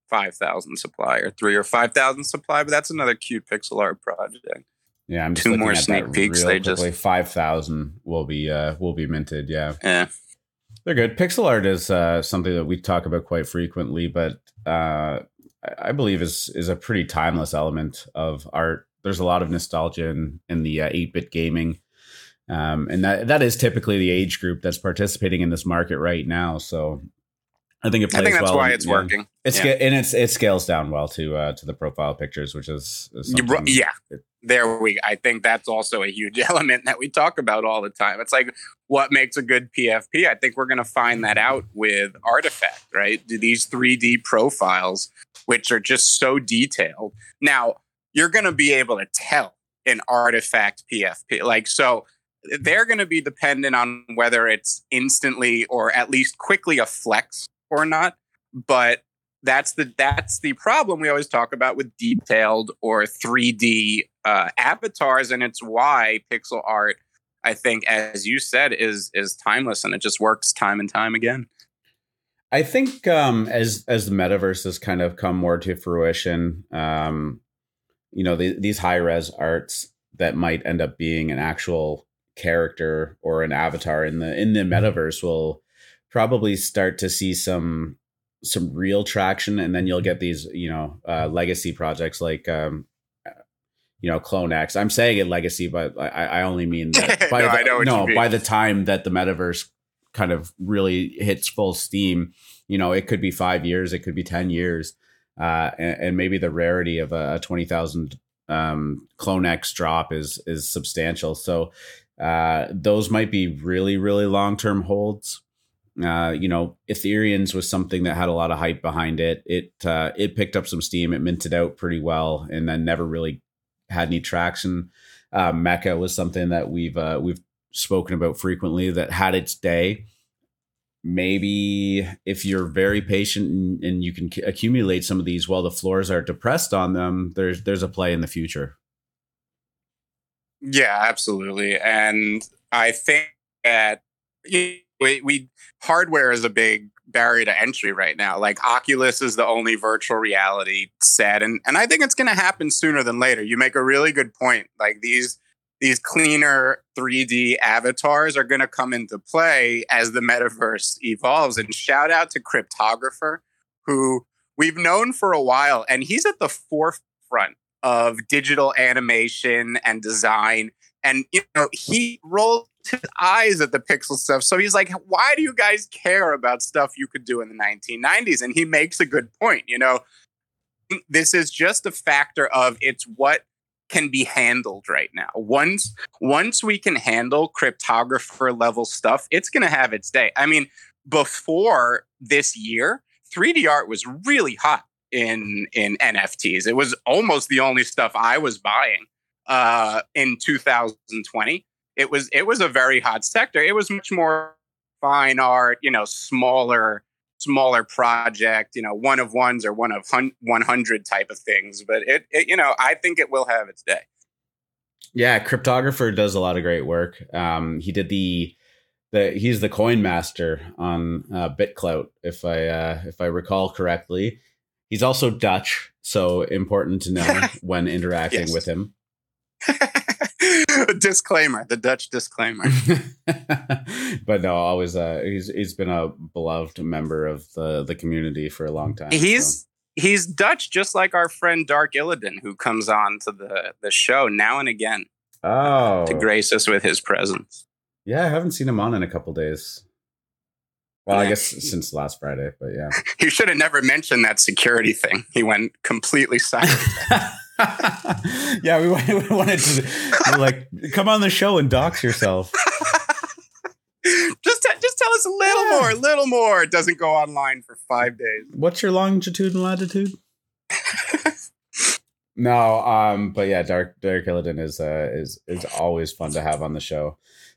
five thousand supply or three or five thousand supply, but that's another cute pixel art project. Yeah, I'm two more sneak peeks. They quickly. just five thousand will be uh will be minted. Yeah, yeah, they're good. Pixel art is uh, something that we talk about quite frequently, but uh, I believe is is a pretty timeless element of art there's a lot of nostalgia in, in the uh, 8-bit gaming. Um, and that that is typically the age group that's participating in this market right now. So I think it plays I think that's well why it's yeah. working. It's yeah. and it's it scales down well to uh, to the profile pictures, which is, is yeah. There we. I think that's also a huge element that we talk about all the time. It's like what makes a good PFP. I think we're going to find that out with RTFKT, right? Do these 3D profiles, which are just so detailed. Now, you're going to be able to tell an RTFKT PFP. Like, so they're going to be dependent on whether it's instantly or at least quickly a flex or not. But that's the that's the problem we always talk about with detailed or 3D uh, avatars, and it's why pixel art, I think, as you said, is is timeless and it just works time and time again. I think um, as as the metaverse has kind of come more to fruition, um, you know the, these high res arts that might end up being an actual character or an avatar in the in the metaverse will probably start to see some some real traction, and then you'll get these you know uh, legacy projects like um, you know CloneX. I'm saying it legacy, but I, I only mean that by no, the, no by the time that the metaverse kind of really hits full steam, you know, it could be five years, it could be ten years, uh, and, and maybe the rarity of a, a twenty thousand um, CloneX drop is is substantial. So uh, those might be really really long term holds. Uh, you know, Ethereans was something that had a lot of hype behind it. It uh, it picked up some steam. It minted out pretty well, and then never really had any traction. Uh, Meka was something that we've uh, we've spoken about frequently that had its day. Maybe if you're very patient and, and you can c- accumulate some of these while the floors are depressed on them, there's there's a play in the future. Yeah, absolutely, and I think that we, we hardware is a big barrier to entry right now. Like Oculus is the only virtual reality set, and and I think it's going to happen sooner than later. You make a really good point. Like these these cleaner 3D avatars are going to come into play as the metaverse evolves. And shout out to Cryptographer, who we've known for a while, and he's at the forefront of digital animation and design. And you know, he rolled his eyes at the pixel stuff. So he's like, why do you guys care about stuff you could do in the 1990s? And he makes a good point. You know, this is just a factor of it's what can be handled right now. Once once we can handle cryptographer level stuff, it's going to have its day. I mean, before this year, 3D art was really hot in in NFTs. It was almost the only stuff I was buying uh, in 2020 it was it was a very hot sector. It was much more fine art, you know, smaller smaller project, you know, one of ones or one of hun- 100 type of things. But it, it, you know, I think it will have its day. Yeah, cryptographer does a lot of great work. Um, he did the the he's the coin master on uh, BitClout, if I uh, if I recall correctly. He's also Dutch, so important to know when interacting with him. disclaimer, the Dutch disclaimer. but no, always uh he's he's been a beloved member of the the community for a long time. He's so. he's Dutch just like our friend Dark Illidan who comes on to the the show now and again. Oh. To grace us with his presence. Yeah, I haven't seen him on in a couple days. Well. I guess since last Friday, but yeah. he should have never mentioned that security thing. He went completely silent. yeah, we wanted, we wanted to like come on the show and dox yourself. just just tell us a little yeah. more, a little more. It doesn't go online for five days. What's your longitude and latitude? no, um, but yeah, Dark Dark Illidan is uh, is is always fun to have on the show.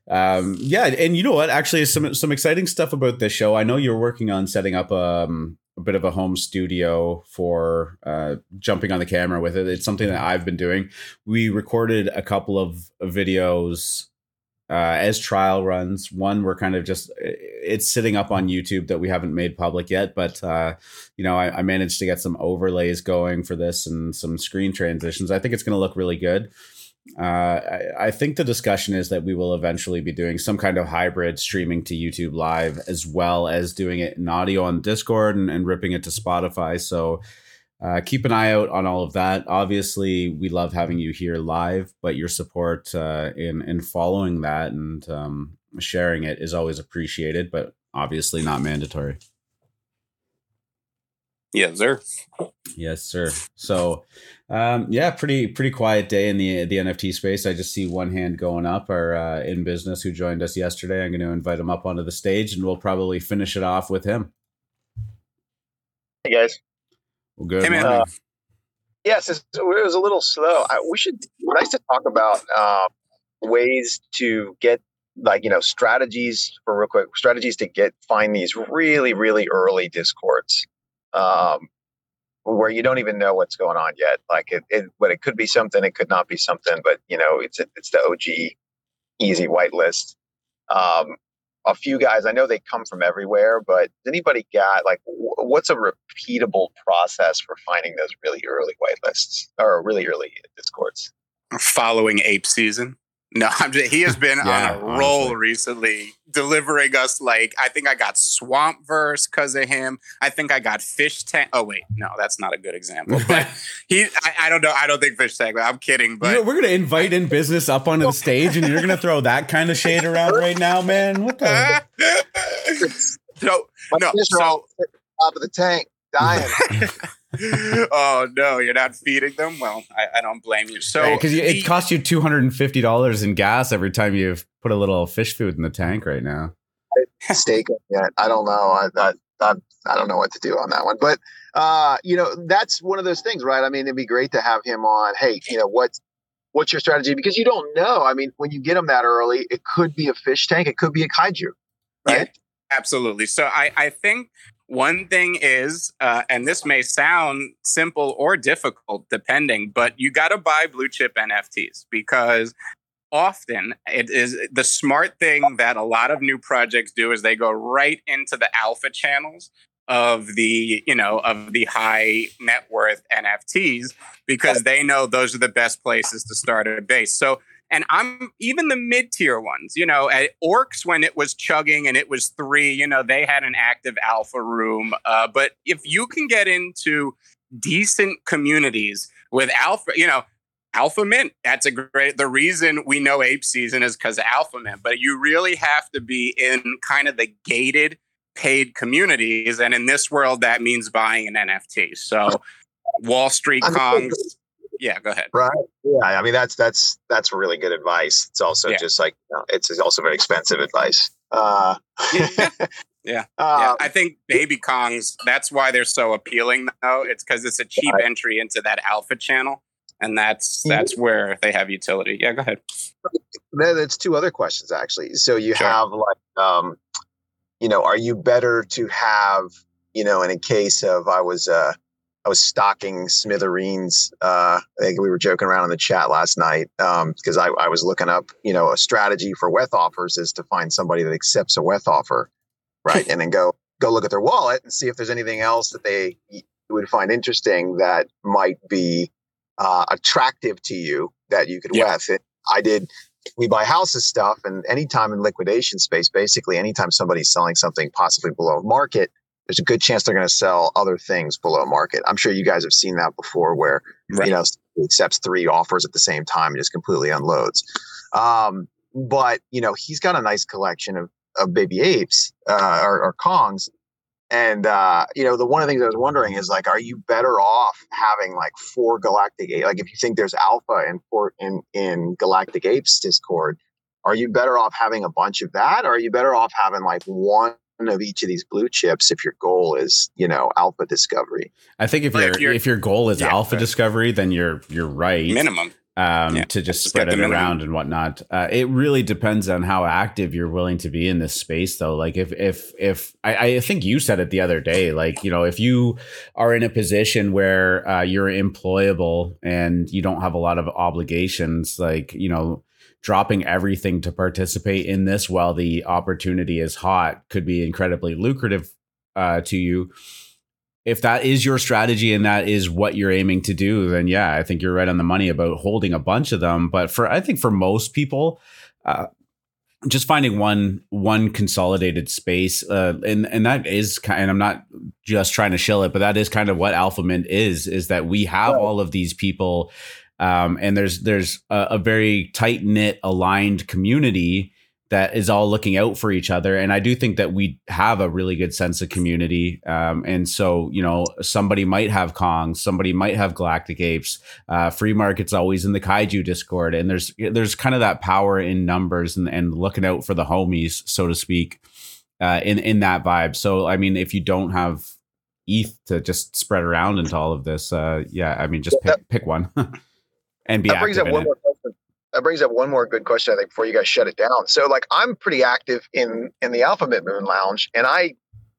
Um, yeah, and you know what? Actually, some some exciting stuff about this show. I know you're working on setting up um a bit of a home studio for uh, jumping on the camera with it. It's something that I've been doing. We recorded a couple of videos uh, as trial runs. One we're kind of just it's sitting up on YouTube that we haven't made public yet, but uh, you know I, I, managed to get some overlays going for this and some screen transitions. I think it's going to look really good. Uh, I, I, think the discussion is that we will eventually be doing some kind of hybrid streaming to YouTube Live as well as doing it in audio on Discord and, and ripping it to Spotify. So uh, keep an eye out on all of that. Obviously, we love having you here live, but your support uh, in in following that and um, sharing it is always appreciated, but obviously not mandatory. Yes, sir. Yes, sir. So, um, yeah, pretty pretty quiet day in the the NFT space. I just see one hand going up. Our uh, in business who joined us yesterday. I'm going to invite him up onto the stage, and we'll probably finish it off with him. Hey guys. Well, good. Hey man. Uh, yes, it was a little slow. I, we should nice to talk about uh, ways to get like you know strategies for real quick strategies to get find these really really early discords um, where you don't even know what's going on yet. Like it, it, but it could be something, it could not be something. But you know, it's it's the OG easy whitelist. Um, a few guys, I know they come from everywhere, but anybody got like what's a repeatable process for finding those really early whitelists or really early discords? Following ape season. No, I'm just, he has been yeah, on a roll recently, delivering us like I think I got Swamp Verse because of him. I think I got Fish Tank. Oh wait, no, that's not a good example. But he, I, I, don't know. I don't think Fish Tank. I'm kidding. But you know, we're gonna invite in business up onto the stage, and you're gonna throw that kind of shade around right now, man. What the? so no, so top of the tank, dying. oh no, you're not feeding them. Well, I, I don't blame you. So because right, it costs you two hundred and fifty dollars in gas every time you put a little fish food in the tank right now. Steak yet? I don't know. I, I, I, I don't know what to do on that one, but uh, you know that's one of those things, right? I mean, it'd be great to have him on. Hey, you know what's what's your strategy? Because you don't know. I mean, when you get him that early, it could be a fish tank, it could be a kaiju, right? Yeah, absolutely. So I I think one thing is, uh, and this may sound simple or difficult depending, but you got to buy blue chip NFTs because often it is the smart thing that a lot of new projects do is they go right into the alpha channels of the you know of the high net worth nfts because they know those are the best places to start a base. So and I'm even the mid tier ones, you know, at Orcs when it was chugging and it was three, you know, they had an active alpha room. Uh, but if you can get into decent communities with alpha, you know, AlphaMint, that's a great. The reason we know Ape Season is because of AlphaMint, but you really have to be in kind of the gated paid communities. And in this world, that means buying an NFT. So Wall Street Kongs, yeah, go ahead. Right. Yeah. I mean, that's, that's, that's really good advice. It's also yeah. just like, you know, it's, it's also very expensive advice. Uh, yeah. Yeah. Uh, yeah. I think baby Kongs, that's why they're so appealing though. It's because it's a cheap right. entry into that alpha channel. And that's that's where they have utility. Yeah, go ahead. That's two other questions actually. So you sure. have like um, you know, are you better to have, you know, in a case of I was uh I was stocking smithereens. Uh, I think we were joking around in the chat last night because um, I, I, was looking up, you know, a strategy for WETH offers is to find somebody that accepts a WETH offer, right, and then go go look at their wallet and see if there's anything else that they would find interesting that might be uh, attractive to you that you could yeah. WETH. I did. We buy houses stuff, and anytime in liquidation space, basically, anytime somebody's selling something possibly below market, there's a good chance they're going to sell other things below market. I'm sure you guys have seen that before where, right. you know, accepts three offers at the same time and just completely unloads. Um, but, you know, he's got a nice collection of, of baby apes uh, or, or Kongs. And, uh, you know, the one of the things I was wondering is like, are you better off having like four galactic apes? Like if you think there's alpha in, in, in galactic apes discord, are you better off having a bunch of that? Or are you better off having like one of each of these blue chips if your goal is you know alpha discovery i think if, your if your goal is yeah, alpha right. discovery then you're you're right minimum um, yeah. to just spread it around and whatnot. Uh, it really depends on how active you're willing to be in this space, though. Like if if if I, I think you said it the other day, like you know, if you are in a position where uh, you're employable and you don't have a lot of obligations, like you know, dropping everything to participate in this while the opportunity is hot could be incredibly lucrative uh, to you. If that is your strategy and that is what you're aiming to do, then yeah, I think you're right on the money about holding a bunch of them. But for I think for most people, uh, just finding one one consolidated space, uh, and and that is kind. And I'm not just trying to shill it, but that is kind of what AlphaMint is. Is that we have all of these people um, and there's there's a, a very tight knit, aligned community that is all looking out for each other. And I do think that we have a really good sense of community. Um, and so, you know, somebody might have Kong, somebody might have Galactic Apes. Uh, free market's always in the Kaiju Discord, and there's there's kind of that power in numbers and, and looking out for the homies, so to speak, uh, in in that vibe. So, I mean, if you don't have ETH to just spread around into all of this, uh, yeah, I mean, just pick, pick one. and be that brings up one it. more question. That brings up one more good question, I think, before you guys shut it down. So, like, I'm pretty active in in the AlphaMint Moon Lounge, and I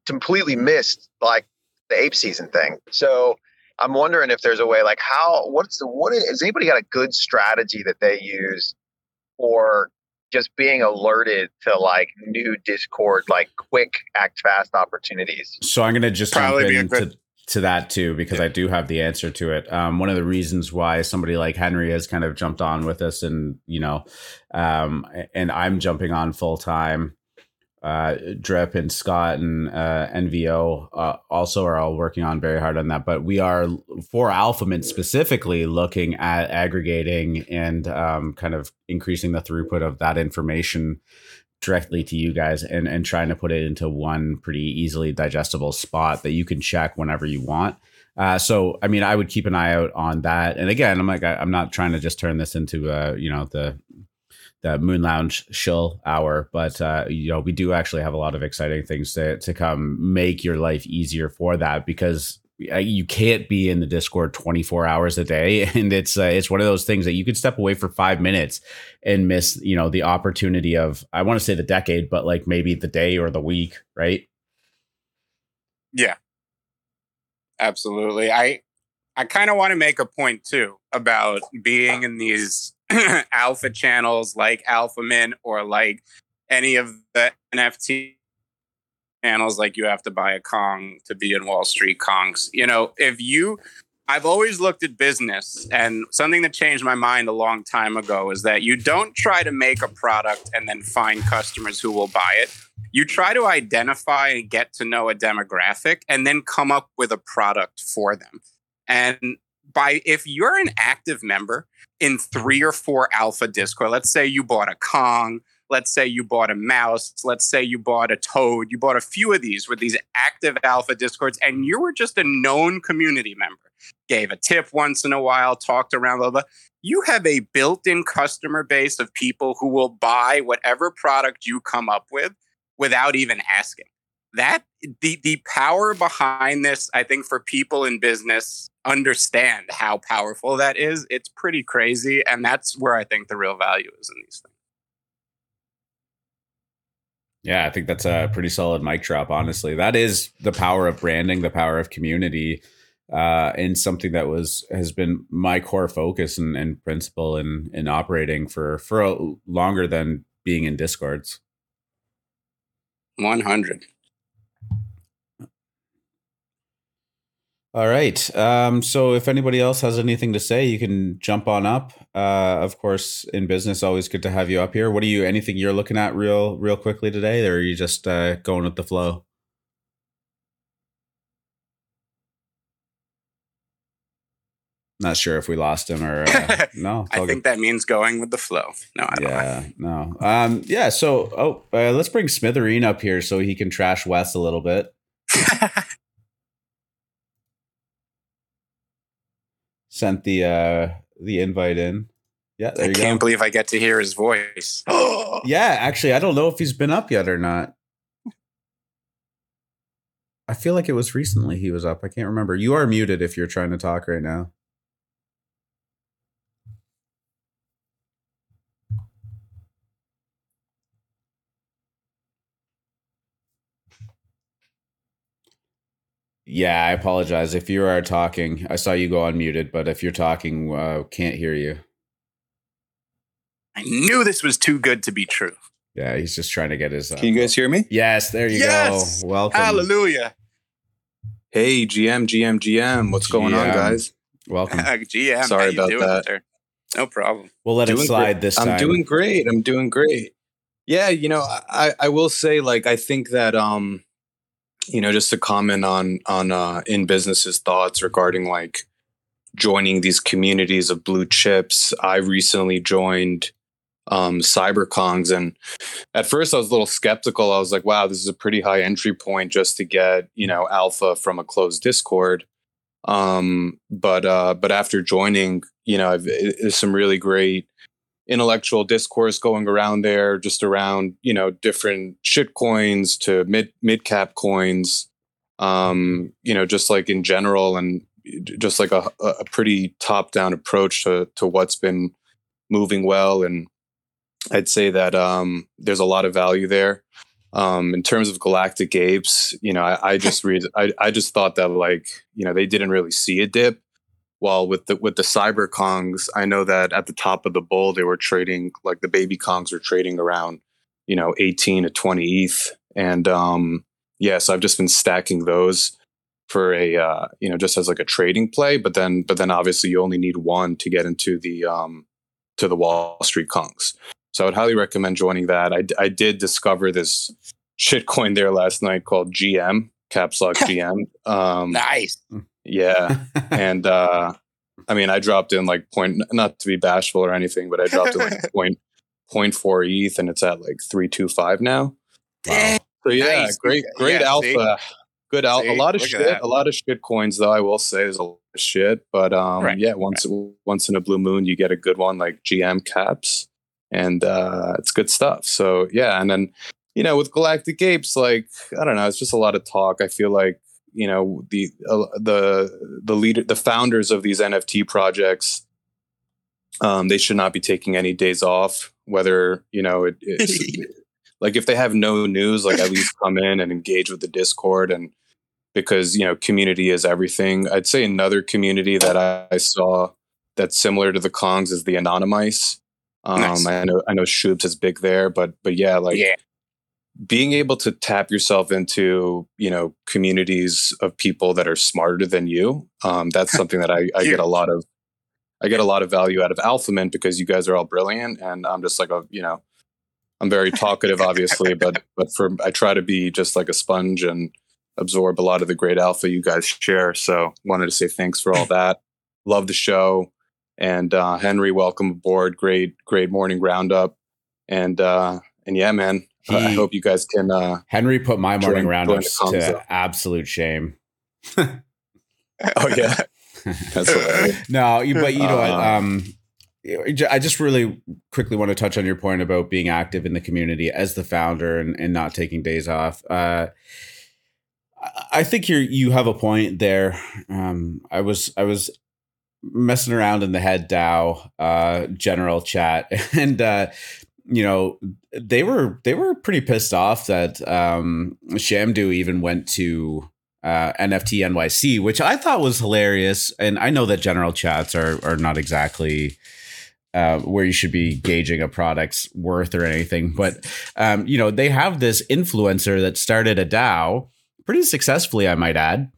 completely missed like the ape season thing. So, I'm wondering if there's a way, like, how what's the what is, has anybody got a good strategy that they use for just being alerted to like new Discord, like quick act fast opportunities? So I'm gonna just probably be a good to that too because I do have the answer to it. Um, one of the reasons why somebody like Henry has kind of jumped on with us, and you know, um, and I'm jumping on full time. Uh, Drip and Scott and uh, NVO uh, also are all working on very hard on that. But we are for AlphaMint specifically looking at aggregating and um, kind of increasing the throughput of that information directly to you guys and and trying to put it into one pretty easily digestible spot that you can check whenever you want. Uh, so I mean, I would keep an eye out on that. And again, I'm like, I, am not trying to just turn this into uh, you know the the Moon Lounge shill hour, but uh, you know we do actually have a lot of exciting things to to come make your life easier for that because you can't be in the discord 24 hours a day. And it's uh, it's one of those things that you could step away for 5 minutes and miss you know the opportunity of i want to say the decade but like maybe the day or the week right? Yeah. Absolutely. I i kind of want to make a point too about being in these alpha channels like AlphaMint or like any of the nft channels like you have to buy a Kong to be in Wall Street Kongs. You know, if you I've always looked at business and something that changed my mind a long time ago is that you don't try to make a product and then find customers who will buy it. You try to identify and get to know a demographic and then come up with a product for them. And by if you're an active member in three or four alpha Discord, let's say you bought a Kong, let's say you bought a mouse, let's say you bought a toad, you bought a few of these with these active alpha discords, and you were just a known community member, gave a tip once in a while, talked around, blah, blah. You have a built in customer base of people who will buy whatever product you come up with without even asking. That the the power behind this, I think, for people in business understand how powerful that is. It's pretty crazy, and that's where I think the real value is in these things. Yeah, I think that's a pretty solid mic drop. Honestly, that is the power of branding, the power of community, uh, and something that was has been my core focus and, and principle in in operating for for a, longer than being in discords. One hundred. All right. Um, so if anybody else has anything to say, you can jump on up. Uh, of course, in business, always good to have you up here. What are you? Anything you're looking at real, real quickly today, or are you just uh, going with the flow? Not sure if we lost him or uh, no. I think good. that means going with the flow. No, I yeah, no. Um, yeah. So, oh, uh, let's bring Smithereen up here so he can trash Wes a little bit. sent the uh the invite in. Yeah, I can't go. believe I get to hear his voice. yeah, actually, I don't know if he's been up yet or not. I feel like it was recently he was up. I can't remember. You are muted if you're trying to talk right now. Yeah, I apologize. If you are talking, I saw you go unmuted, but if you're talking, uh, can't hear you. I knew this was too good to be true. Yeah, he's just trying to get his. Uh, Can you guys hear me? Yes, there you yes! go. Welcome. Hallelujah. Hey, GM, GM, GM. What's GM. going on, guys? Welcome. GM. Sorry about that. There? No problem. We'll let doing it slide great. this time. I'm doing great. I'm doing great. Yeah, you know, I, I will say, like, I think that um you know, just to comment on on uh, in businesses thoughts regarding like joining these communities of blue chips. I recently joined um, CyberKongz, and at first I was a little skeptical. I was like, "Wow, this is a pretty high entry point just to get you know alpha from a closed Discord." Um, but uh, but after joining, you know, I've, there's some really great intellectual discourse going around there just around you know different shit coins to mid mid cap coins. Um you know just like in general and just like a, a pretty top down approach to to what's been moving well. And i'd say that um there's a lot of value there. Um in terms of galactic apes you know i, I just read I, I just thought that like you know they didn't really see a dip while with the with the CyberKongz i know that at the top of the bull they were trading like the baby kongs were trading around you know 18 to 20 eth and um yeah so i've just been stacking those for a uh, you know just as like a trading play. But then but then obviously you only need one to get into the um, to the Wall Street Kongs. So I would highly recommend joining that. I, I did discover this shitcoin there last night called GM caps lock GM. Um, nice. Yeah, and uh, I mean I dropped in like point not to be bashful or anything, but I dropped in like point point four ETH, and it's at like three two five now. Wow. So yeah, nice. great great yeah, alpha. See? Good out. A lot of shit. A lot of shit coins, though. I will say, there's a lot of shit. But um, right. yeah, once right. once in a blue moon, you get a good one like GM caps, and uh, it's good stuff. So yeah, and then you know with Galactic Apes, like I don't know, it's just a lot of talk. I feel like you know the uh, the the leader, the founders of these NFT projects, um, they should not be taking any days off. Whether you know it, it's like if they have no news, like at least come in and engage with the Discord and because you know community is everything. I'd say another community that I, I saw that's similar to the Kongs is the Anonymice. Um, nice. I know I know Shoobs is big there, but but yeah, like yeah. Being able to tap yourself into you know communities of people that are smarter than you. Um, that's something that I, I get a lot of. I get a lot of value out of AlphaMint because you guys are all brilliant, and I'm just like a you know, I'm very talkative, obviously, but but for I try to be just like a sponge and absorb a lot of the great alpha you guys share. So wanted to say thanks for all that. Love the show. And uh, Henry, welcome aboard. Great, great morning roundup. And uh, and yeah, man, he, I hope you guys can. Uh, Henry put my morning roundups to absolute shame. oh yeah, that's no, but you know what? Uh, um, I just really quickly want to touch on your point about being active in the community as the founder and, and not taking days off. Uh, I think you you have a point there. Um, I was I was messing around in the head DAO uh, general chat, and uh, you know they were they were pretty pissed off that um, Shamdoo even went to uh, NFT NYC, which I thought was hilarious. And I know that general chats are are not exactly. Uh, where you should be gauging a product's worth or anything, but um, you know they have this influencer that started a DAO pretty successfully, I might add.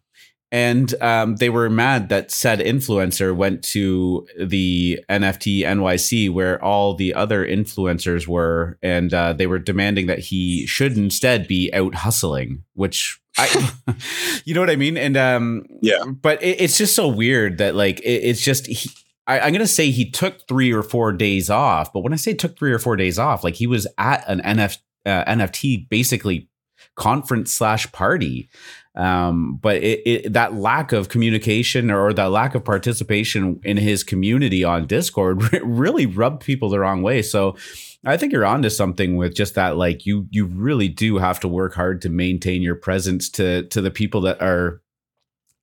And um, they were mad that said influencer went to the NFT NYC where all the other influencers were, and uh, they were demanding that he should instead be out hustling, which I, you know what I mean? And um, yeah, but it, it's just so weird that like it, it's just. He, I, am gonna say he took three or four days off, but when I say took three or four days off, like he was at an NF, uh, NFT basically conference slash party um, but it, it, that lack of communication or that lack of participation in his community on discord really rubbed people the wrong way so i think you're onto something with just that like you you really do have to work hard to maintain your presence to to the people that are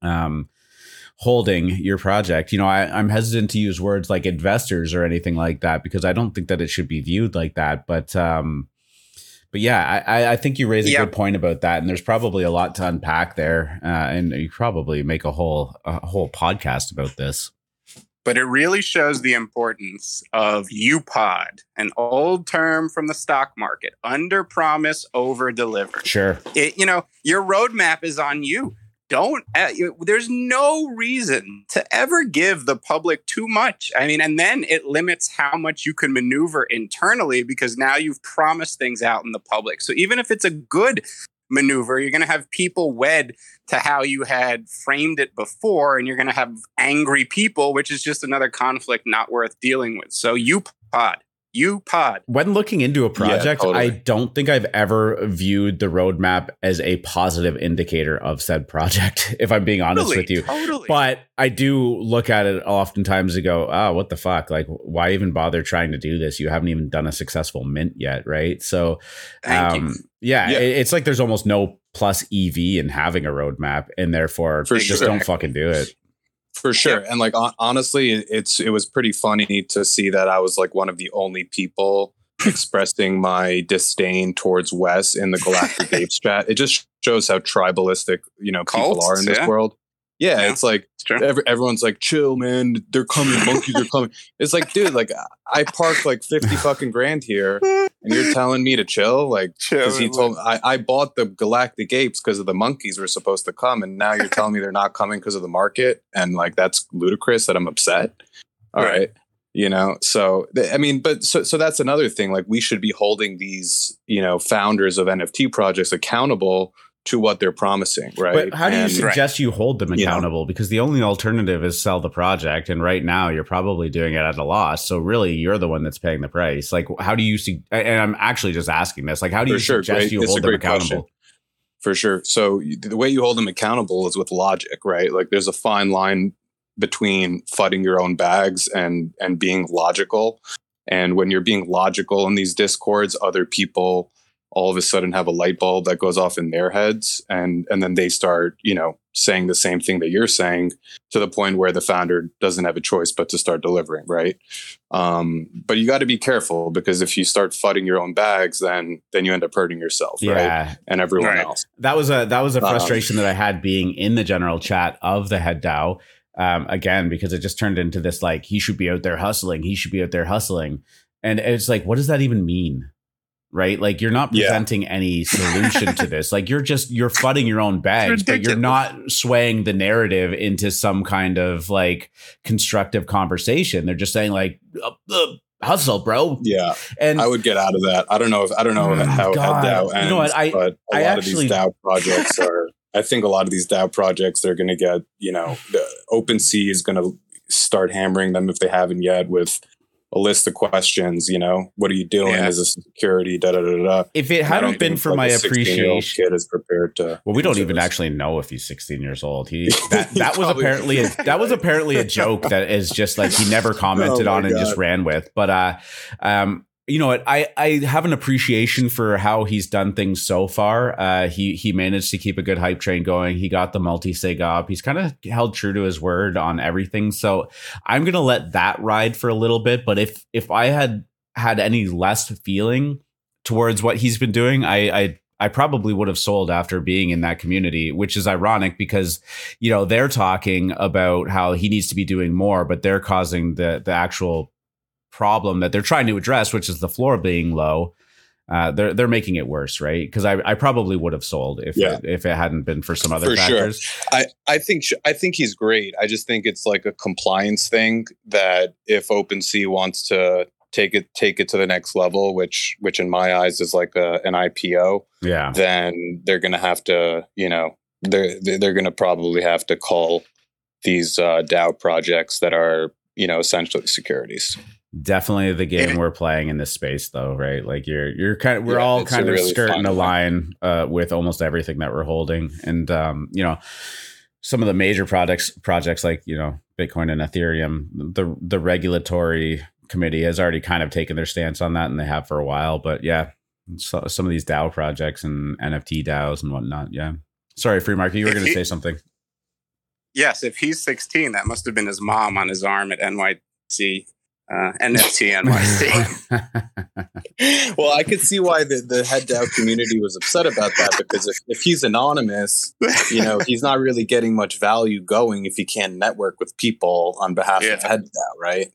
um holding your project. You know, I, am hesitant to use words like investors or anything like that because I don't think that it should be viewed like that. But um, but yeah, I, I think you raise a good point about that, and there's probably a lot to unpack there, uh, and you probably make a whole a whole podcast about this. But it really shows the importance of UPOD, an old term from the stock market: under promise, over deliver. Sure, it, you know your roadmap is on you don't uh, there's no reason to ever give the public too much. I mean and then it limits how much you can maneuver internally because now you've promised things out in the public. So even if it's a good maneuver you're going to have people wed to how you had framed it before and you're going to have angry people which is just another conflict not worth dealing with. So you pod you pod. When looking into a project, yeah, totally. I don't think I've ever viewed the roadmap as a positive indicator of said project, if I'm being honest totally, with you. Totally. But I do look at it oftentimes and go, oh, what the fuck? Like, why even bother trying to do this? You haven't even done a successful mint yet, right? So, um, yeah, yeah. it's like there's almost no plus EV in having a roadmap, and therefore For just sure. don't fucking do it for sure and like honestly it's it was pretty funny to see that i was like one of the only people expressing my disdain towards wes in the galactic apes chat. It just shows how tribalistic you know people Cults, are in this yeah. world Yeah, Yeah. it's like It's every, everyone's like, "Chill, man. They're coming. Monkeys are coming." It's like, dude, like I parked like fifty fucking grand here, and you're telling me to chill, like because he told I, I bought the galactic apes because of the monkeys were supposed to come, and now you're telling me they're not coming because of the market, and like that's ludicrous that I'm upset. All Right. right. You know, so I mean, but so so that's another thing. Like we should be holding these, you know, founders of NFT projects accountable to what they're promising, right? But how do you And- suggest you hold them you know. accountable? Because the only alternative is sell the project, and right now you're probably doing it at a loss. So really, you're the one that's paying the price. Like, how do you see? And I'm actually just asking this. Like, how do you sure, suggest great- you it's hold them great question. accountable? for sure. So the way you hold them accountable is with logic, right? Like there's a fine line between fighting your own bags and and being logical. And when you're being logical in these discords, other people all of a sudden have a light bulb that goes off in their heads and and then they start, you know, saying the same thing that you're saying to the point where the founder doesn't have a choice but to start delivering, right? Um, but you got to be careful because if you start fighting your own bags, then then you end up hurting yourself, right? Yeah, And everyone Right. else. that was a that was a Um, frustration that I had being in the general chat of the head DAO. Um, again, because it just turned into this like he should be out there hustling, he should be out there hustling, and it's like, what does that even mean? Right? Like you're not Yeah. presenting any solution to this. Like you're just you're fudding your own bags, but you're not swaying the narrative into some kind of like constructive conversation. They're just saying like uh, uh, hustle, bro. Yeah. And I would get out of that. I don't know if I don't know Oh, how God. how DAO ends, You know what? I- but a I lot actually- of these DAO projects are. I think a lot of these DAO projects they're going to get. You know, the OpenSea is going to start hammering them if they haven't yet with a list of questions. You know, what are you doing? Yeah. Is this security? Da da da da. if it hadn't been for like, my appreciation, kid is prepared to. Well, we don't even this. actually know if he's 16 years old. He that, that was apparently a, that was apparently a joke that is just like he never commented Oh on and just ran with. But uh, um, you know what? I I have an appreciation for how he's done things so far. Uh, he he managed to keep a good hype train going. He got the multi sig up. He's kind of held true to his word on everything. So I'm gonna let that ride for a little bit. But if if I had had any less feeling towards what he's been doing, I I I probably would have sold after being in that community, which is ironic because you know they're talking about how he needs to be doing more, but they're causing the the actual problem that they're trying to address, which is the floor being low. Uh, they're they're making it worse, right? Because I, I probably would have sold if Yeah. it, if it hadn't been for some other For sure. I, I think sh- I think he's great. I just think it's like a compliance thing that if OpenSea wants to take it take it to the next level, which which in my eyes is like a, an IPO, Yeah, then they're going to have to, you know, they're they're to probably have to call these uh, DAO projects that are you know essentially securities. Definitely the game we're playing in this space, though, right? Like you're you're kind of we're Yeah, all kind of really skirting a line. uh, with almost everything that we're holding, and um, you know. Some of the major projects, projects like you know Bitcoin and Ethereum, the the regulatory committee has already kind of taken their stance on that, and they have for a while. But yeah, so, some of these DAO projects and NFT DAOs and whatnot. Yeah, sorry, free market, you were going to say something. Yes, if he's 16, that must have been his mom on his arm at NYC, uh, NFT NYC. well, I could see why the, the head DAO community was upset about that because if, if he's anonymous, you know, he's not really getting much value going if he can't network with people on behalf of Yeah. head DAO, right?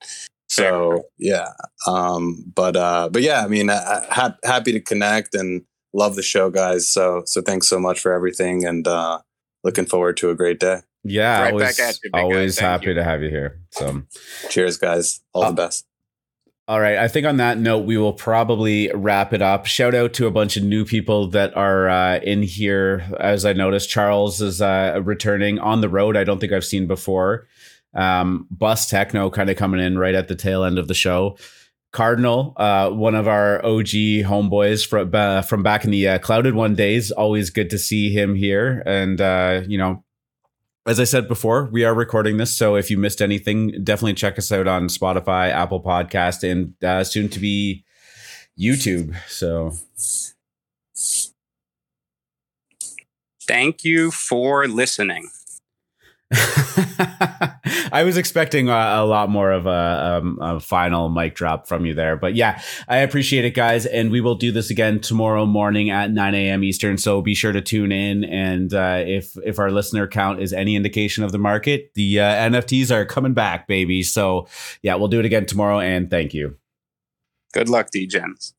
So yeah, um, but uh, but yeah, I mean, uh, ha- happy to connect and love the show, guys. So so thanks so much for everything, and uh, looking forward to a great day. Yeah, Right always, back at you, always happy you. to have you here. So. Cheers, guys. All Uh, the best. All right. I think on that note, we will probably wrap it up. Shout out to a bunch of new people that are uh, in here. As I noticed, Charles is uh, returning on the road. I don't think I've seen before. Um, Bus Techno kind of coming in right at the tail end of the show. Cardinal, uh, one of our OG homeboys from uh, from back in the uh, Clouded One days. Always good to see him here. And uh, you know, as I said before, we are recording this, so if you missed anything, definitely check us out on Spotify, Apple Podcast, and uh, soon to be YouTube. So Thank you for listening. I was expecting a, a lot more of a, um, a, final mic drop from you there, but yeah, I appreciate it, guys. And we will do this again tomorrow morning at 9 a.m. Eastern. So be sure to tune in. And uh, if if our listener count is any indication of the market, the uh, NFTs are coming back, baby. So yeah, we'll do it again tomorrow. And thank you. Good luck, DGens.